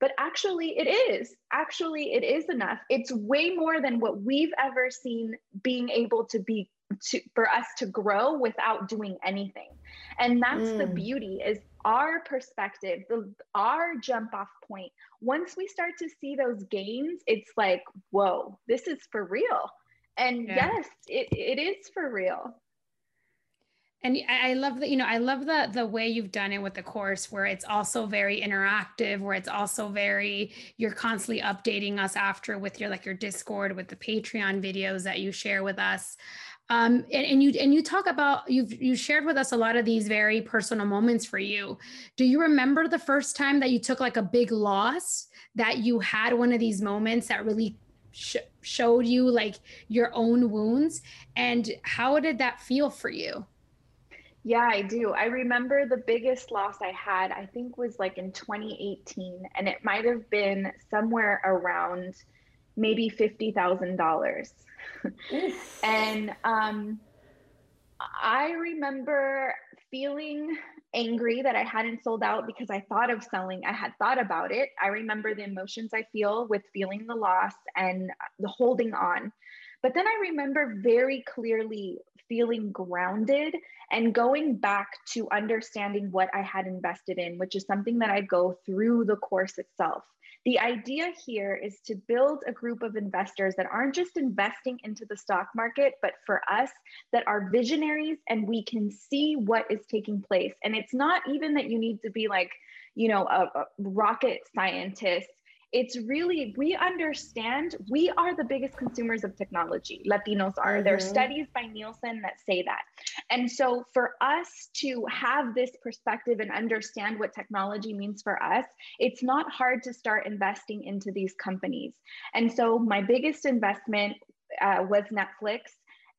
Speaker 1: But actually it is. Actually it is enough. It's way more than what we've ever seen being able to be to for us to grow without doing anything and that's mm. the beauty is our perspective, the, our jump off point, once we start to see those gains, it's like, whoa, this is for real. And yeah. yes, it, it is for real.
Speaker 3: And I love that, you know, I love the the way you've done it with the course where it's also very interactive, where it's also very, you're constantly updating us after with your like your Discord, with the Patreon videos that you share with us. Um, and, and you and you talk about you've you shared with us a lot of these very personal moments for you. Do you remember the first time that you took like a big loss that you had one of these moments that really sh- showed you like your own wounds and how did that feel for you?
Speaker 1: Yeah, I do. I remember the biggest loss I had, I think was like in 2018, and it might have been somewhere around maybe $50,000 and um, I remember feeling angry that I hadn't sold out because I thought of selling. I had thought about it. I remember the emotions I feel with feeling the loss and the holding on. But then I remember very clearly feeling grounded and going back to understanding what I had invested in, which is something that I go through the course itself. The idea here is to build a group of investors that aren't just investing into the stock market, but for us that are visionaries and we can see what is taking place. And it's not even that you need to be like, you know, a, a rocket scientist it's really we understand we are the biggest consumers of technology latinos are mm-hmm. there are mm-hmm. studies by nielsen that say that and so for us to have this perspective and understand what technology means for us it's not hard to start investing into these companies and so my biggest investment uh, was netflix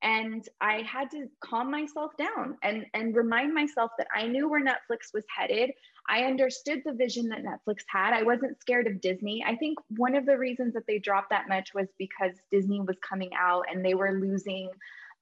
Speaker 1: and i had to calm myself down and and remind myself that i knew where netflix was headed. I understood the vision that netflix had. I wasn't scared of disney. I think one of the reasons that they dropped that much was because disney was coming out and they were losing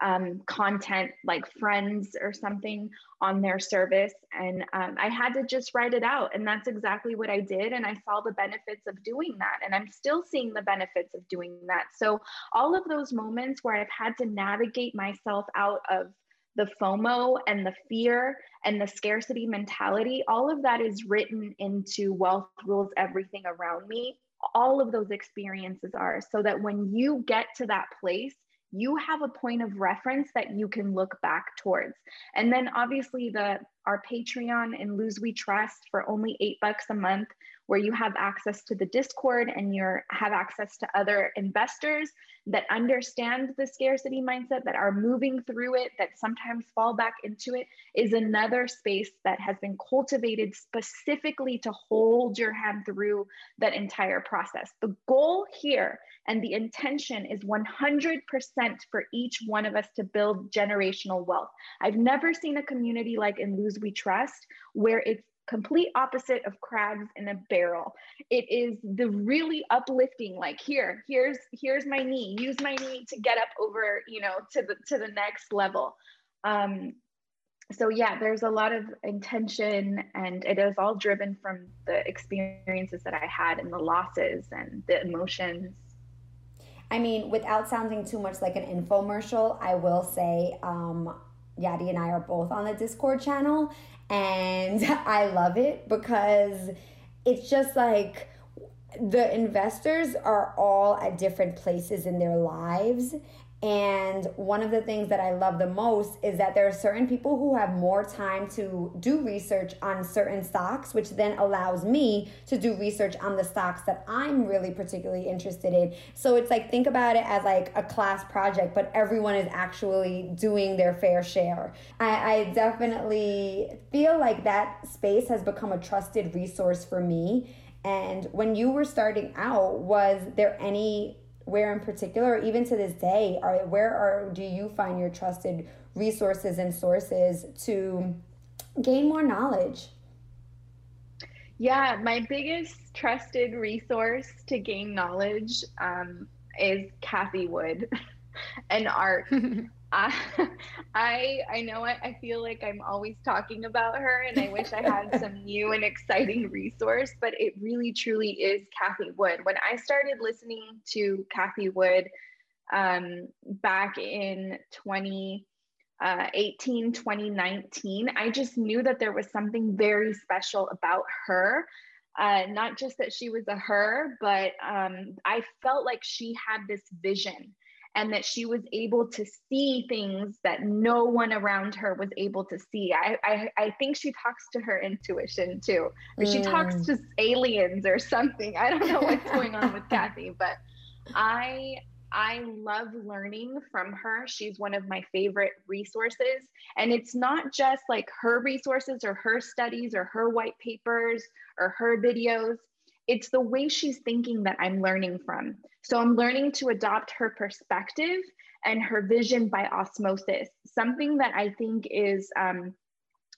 Speaker 1: um, content like friends or something on their service. And um, I had to just write it out. And that's exactly what I did. And I saw the benefits of doing that. And I'm still seeing the benefits of doing that. So, all of those moments where I've had to navigate myself out of the FOMO and the fear and the scarcity mentality, all of that is written into Wealth Rules Everything Around Me. All of those experiences are so that when you get to that place, you have a point of reference that you can look back towards. And then obviously the our Patreon and Luz We Trust for only eight bucks a month where you have access to the Discord and you have access to other investors that understand the scarcity mindset, that are moving through it, that sometimes fall back into it, is another space that has been cultivated specifically to hold your hand through that entire process. The goal here and the intention is 100% for each one of us to build generational wealth. I've never seen a community like in Luz We Trust where it's complete opposite of crabs in a barrel. It is the really uplifting like here here's here's my knee use my knee to get up over you know to the to the next level. Um so yeah there's a lot of intention and it is all driven from the experiences that i had and the losses and the emotions.
Speaker 2: I mean without sounding too much like an infomercial i will say um Yadi and I are both on the Discord channel, and *laughs* I love it because it's just like the investors are all at different places in their lives and one of the things that I love the most is that there are certain people who have more time to do research on certain stocks, which then allows me to do research on the stocks that I'm really particularly interested in. So it's like, think about it as like a class project, but everyone is actually doing their fair share. I, I definitely feel like that space has become a trusted resource for me. And when you were starting out, was there any where in particular or even to this day are where are do you find your trusted resources and sources to gain more knowledge?
Speaker 1: Yeah my biggest trusted resource to gain knowledge um, is Cathie Wood *laughs* and ARK *laughs* I, *laughs* I I know I, I feel like I'm always talking about her and I wish I had *laughs* some new and exciting resource, but it really truly is Cathie Wood. When I started listening to Cathie Wood um, back in 2018, uh, 2019, I just knew that there was something very special about her. Uh, not just that she was a her, but um, I felt like she had this vision and that she was able to see things that no one around her was able to see. I, I, I think she talks to her intuition too, or mm. she talks mm. to aliens or something. I don't know what's going on with *laughs* Cathie, but I I love learning from her. She's one of my favorite resources. And it's not just like her resources or her studies or her white papers or her videos it's the way she's thinking that I'm learning from. So I'm learning to adopt her perspective and her vision by osmosis, something that I think is um,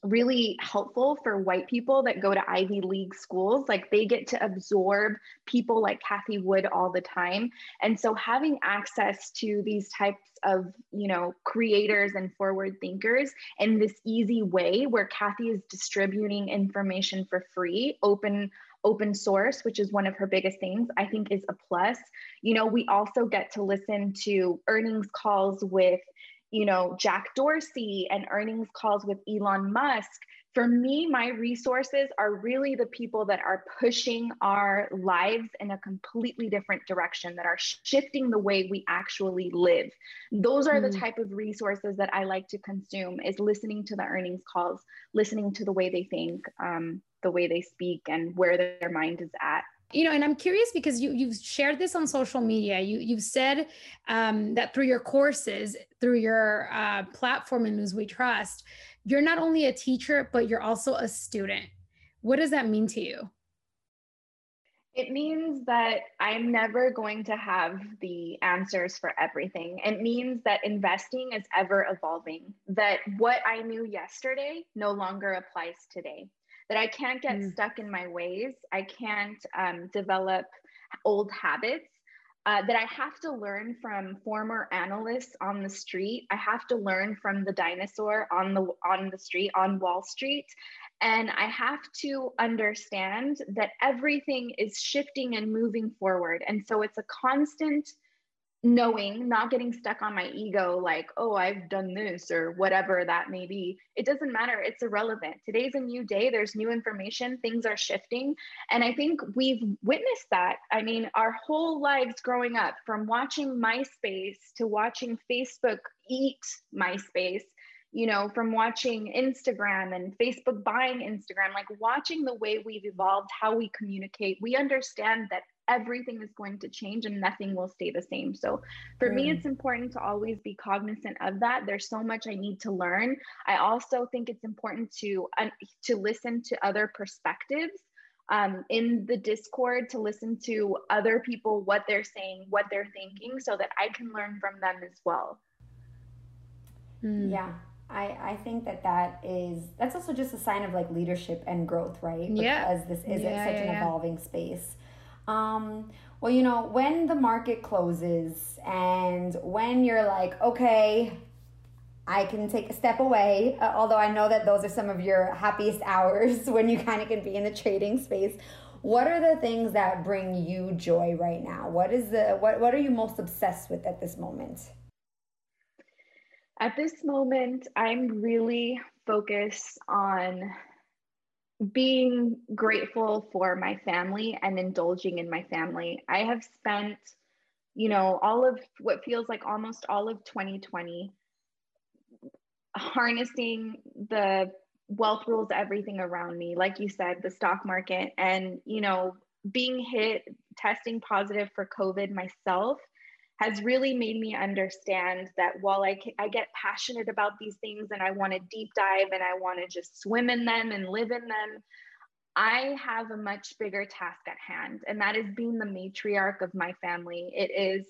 Speaker 1: really helpful for white people that go to Ivy League schools. Like they get to absorb people like Cathie Wood all the time. And so having access to these types of, you know, creators and forward thinkers in this easy way where Cathie is distributing information for free, open open source, which is one of her biggest things, I think is a plus. You know, we also get to listen to earnings calls with, you know, Jack Dorsey and earnings calls with Elon Musk. For me, my resources are really the people that are pushing our lives in a completely different direction, that are shifting the way we actually live. Those are mm. the type of resources that I like to consume is listening to the earnings calls, listening to the way they think. Um, the way they speak and where their mind is at.
Speaker 3: you know and i'm curious because you you've shared this on social media you you've said um, that through your courses through your uh, platform in Luz We Trust you're not only a teacher but you're also a student what does that mean to you
Speaker 1: it means that I'm never going to have the answers for everything. It means that investing is ever evolving, that what I knew yesterday no longer applies today that I can't get mm. stuck in my ways. I can't um, develop old habits. Uh, that I have to learn from former analysts on the street. I have to learn from the dinosaur on the on the street on Wall Street, and I have to understand that everything is shifting and moving forward. And so it's a constant knowing, not getting stuck on my ego, like, oh, I've done this or whatever that may be. It doesn't matter. It's irrelevant. Today's a new day. There's new information. Things are shifting. And I think we've witnessed that. I mean, our whole lives growing up, from watching MySpace to watching Facebook eat MySpace. You know, from watching Instagram and Facebook buying Instagram, like watching the way we've evolved, how we communicate, we understand that everything is going to change and nothing will stay the same. So for mm. me, it's important to always be cognizant of that. There's so much I need to learn. I also think it's important to uh, to listen to other perspectives um, in the Discord, to listen to other people what they're saying, what they're thinking, so that I can learn from them as well.
Speaker 2: Mm. Yeah, I, I think that that is that's also just a sign of like leadership and growth right
Speaker 3: yeah
Speaker 2: because this is
Speaker 3: yeah,
Speaker 2: such
Speaker 3: yeah,
Speaker 2: an evolving space um, well, you know, when the market closes and when you're like, okay, I can take a step away, uh, although I know that those are some of your happiest *laughs* hours when you kind of can be in the trading space. What are the things that bring you joy right now? What is the what what are you most obsessed with at this moment?
Speaker 1: At this moment, I'm really focused on being grateful for my family and indulging in my family. I have spent, you know, all of what feels like almost all of 2020 harnessing the wealth rules everything around me like you said the stock market and you know being hit testing positive for covid myself has really made me understand that while I, I get passionate about these things and I want to deep dive and I want to just swim in them and live in them, I have a much bigger task at hand. And that is being the matriarch of my family. It is,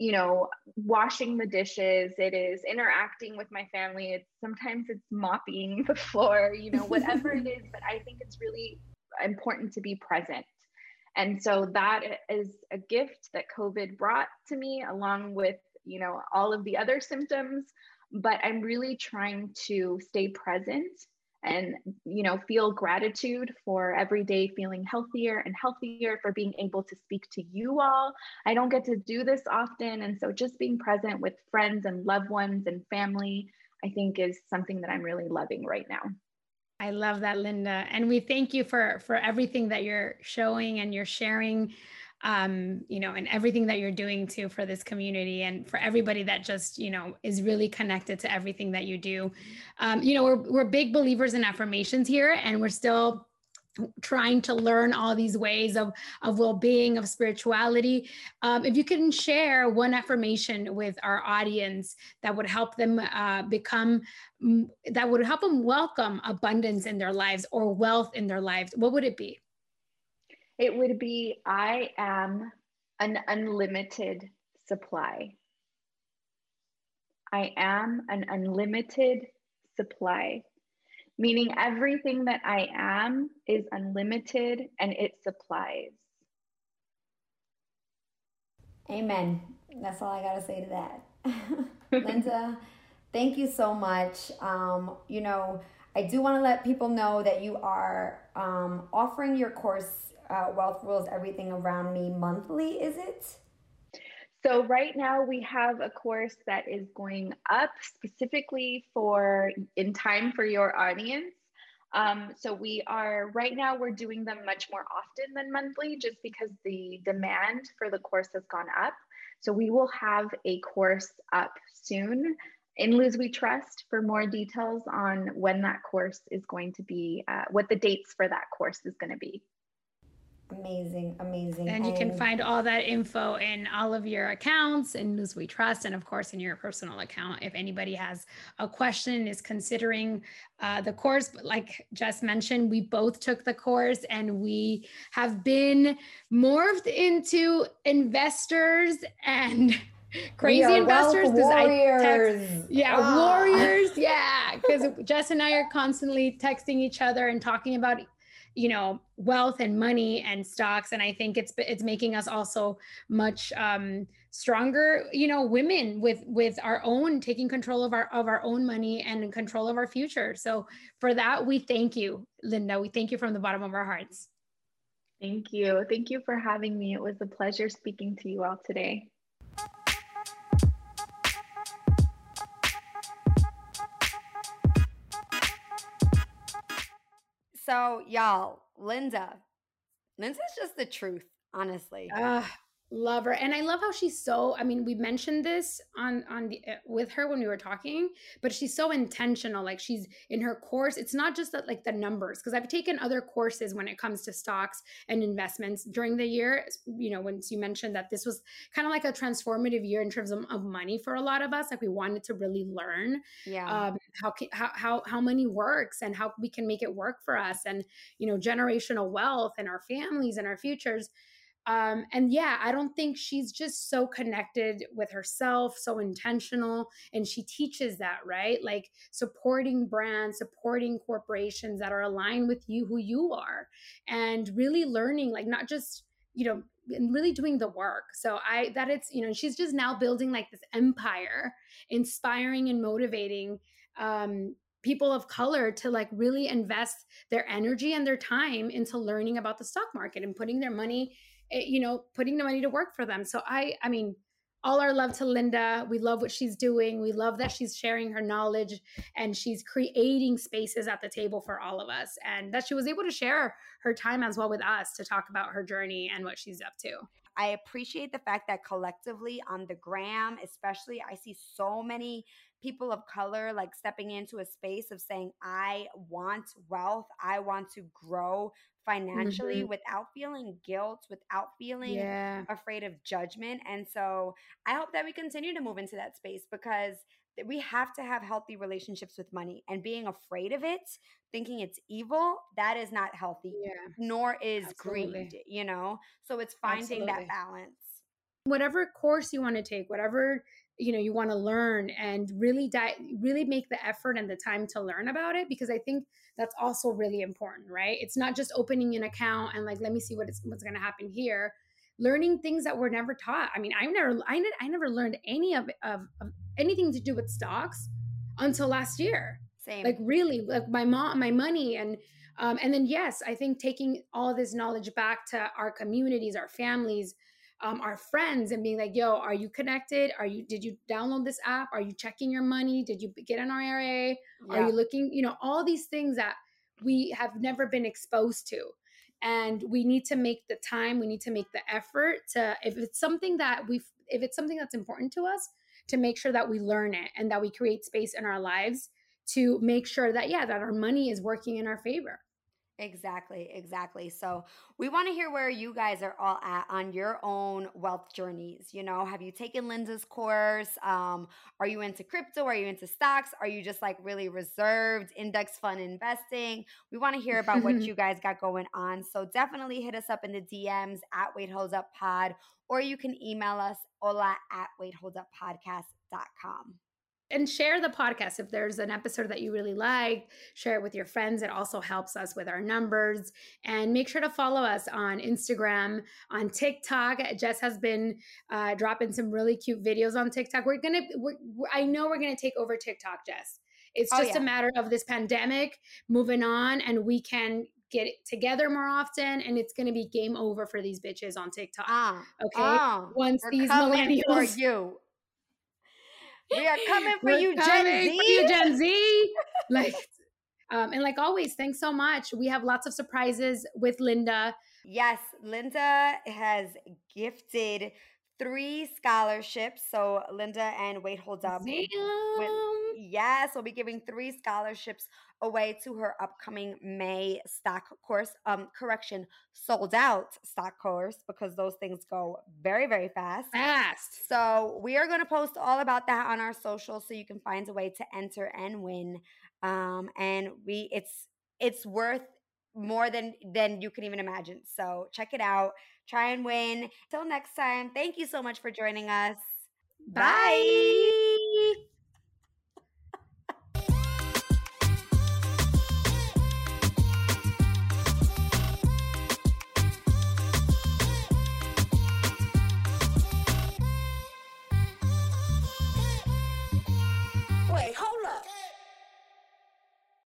Speaker 1: you know, washing the dishes, it is interacting with my family. It's sometimes it's mopping *laughs* the floor, you know, whatever it is. But I think it's really important to be present and so that is a gift that COVID brought to me, along with, you know, all of the other symptoms. But I'm really trying to stay present and you know feel gratitude for every day feeling healthier and healthier for being able to speak to you all. I don't get to do this often. And so just being present with friends and loved ones and family i think is something that i'm really loving right now
Speaker 3: I love that, Linda. And we thank you for for everything that you're showing and you're sharing, um, you know, and everything that you're doing too for this community and for everybody that just, you know, is really connected to everything that you do. Um, you know, we're we're big believers in affirmations here, and we're still trying to learn all these ways of, of well-being of spirituality. Um, if you can share one affirmation with our audience that would help them uh, become that would help them welcome abundance in their lives or wealth in their lives what would it be?
Speaker 1: It would be i am an unlimited supply. I am an unlimited supply meaning everything that I am is unlimited and it supplies.
Speaker 2: Amen. That's all I got to say to that. *laughs* Linda, thank you so much. Um, you know, I do want to let people know that you are um, offering your course, uh, Wealth Rules Everything Around Me, monthly, is it?
Speaker 1: So right now we have a course that is going up specifically for in time for your audience. Um, so we are right now we're doing them much more often than monthly just because the demand for the course has gone up. So we will have a course up soon in Luz We Trust for more details on when that course is going to be, uh, what the dates for that course is going to be.
Speaker 2: Amazing, amazing.
Speaker 3: And you can find all that info in all of your accounts in Luz We Trust, and of course in your personal account. If anybody has a question, is considering uh, the course, but like Jess mentioned, we both took the course and we have been morphed into investors and *laughs* crazy investors
Speaker 2: because I text,
Speaker 3: yeah ah. warriors *laughs* yeah because Jess and I are constantly texting each other and talking about you know wealth and money and stocks and i think it's it's making us also much um stronger you know women with with our own taking control of our of our own money and control of our future. So for that we thank you linda. We thank you from the bottom of our hearts.
Speaker 1: Thank you. Thank you for having me. It was a pleasure speaking to you all today
Speaker 2: So, y'all, Linda, Linda's just the truth, honestly.
Speaker 3: Uh, love her and i love how she's so i mean we mentioned this on on the uh, with her when we were talking but she's so intentional like she's in her course. It's not just that like the numbers because i've taken other courses when it comes to stocks and investments during the year you know once you mentioned that this was kind of like a transformative year in terms of, of money for a lot of us like we wanted to really learn
Speaker 2: yeah.
Speaker 3: um how how how, how money works and how we can make it work for us and you know generational wealth and our families and our futures um, and yeah, I don't think she's just so connected with herself, so intentional. And she teaches that, right? Like supporting brands, supporting corporations that are aligned with you, who you are, and really learning, like not just, you know, and really doing the work. So I, that it's, you know, she's just now building like this empire, inspiring and motivating um, people of color to like really invest their energy and their time into learning about the stock market and putting their money Eh, you know, putting the money to work for them. So I, I mean, all our love to Linda. We love what she's doing. We love that she's sharing her knowledge and she's creating spaces at the table for all of us and that she was able to share her time as well with us to talk about her journey and what she's up to.
Speaker 2: I appreciate the fact that collectively on the gram, especially, I see so many people of color like stepping into a space of saying, I want wealth, I want to grow financially mm-hmm. without feeling guilt, without feeling yeah. afraid of judgment. And so I hope that we continue to move into that space because we have to have healthy relationships with money and being afraid of it thinking it's evil that is not healthy
Speaker 3: yeah.
Speaker 2: nor is Absolutely. greed you know so it's finding Absolutely. that balance
Speaker 3: whatever course you want to take whatever you know you want to learn and really di- really make the effort and the time to learn about it because i think that's also really important right? It's not just opening an account and like let me see what is what's going to happen here. Learning things that were never taught. I mean i never i, did, I never learned any of, of, of anything to do with stocks until last year.
Speaker 2: Same.
Speaker 3: Like really like my mom my money and um, and then yes i think taking all this knowledge back to our communities our families um, our friends and being like, yo, are you connected? Are you, did you download this app? Are you checking your money? Did you get an IRA? Yeah. Are you looking, you know, all these things that we have never been exposed to. And we need to make the time, we need to make the effort to, if it's something that we've, if it's something that's important to us, to make sure that we learn it and that we create space in our lives to make sure that, yeah, that our money is working in our favor.
Speaker 2: Exactly, exactly. So, we want to hear where you guys are all at on your own wealth journeys. You know, have you taken Linda's course? Um, are you into crypto? Are you into stocks? Are you just like really reserved index fund investing? We want to hear about what *laughs* you guys got going on. So, definitely hit us up in the DMs at Wait Hold Up Pod, or you can email us hola at waitholduppodcast.com
Speaker 3: and share the podcast if there's an episode that you really like share it with your friends. It also helps us with our numbers. And make sure to follow us on instagram on tiktok. Jess has been uh, dropping some really cute videos on tiktok. We're gonna we're, i know we're gonna take over tiktok jess. It's oh, just oh, yeah. a matter of this pandemic moving on and we can get together more often and it's going to be game over for these bitches on tiktok.
Speaker 2: Ah,
Speaker 3: okay?
Speaker 2: Ah,
Speaker 3: once these millennials
Speaker 2: you we are coming for We're you, Gen Z.
Speaker 3: For you, Gen Z. *laughs* like, um, and like always, thanks so much. We have lots of surprises with Linda.
Speaker 2: Yes, Linda has gifted three scholarships. So Linda and Wait Hold Up. Yes, we'll be giving three scholarships away to her upcoming May stock course. Um, correction, sold out stock course because those things go very, very fast.
Speaker 3: Fast.
Speaker 2: So we are going to post all about that on our social so you can find a way to enter and win. Um, and we it's it's worth more than than you can even imagine. So check it out. Try and win. Till next time. Thank you so much for joining us. Bye. Bye.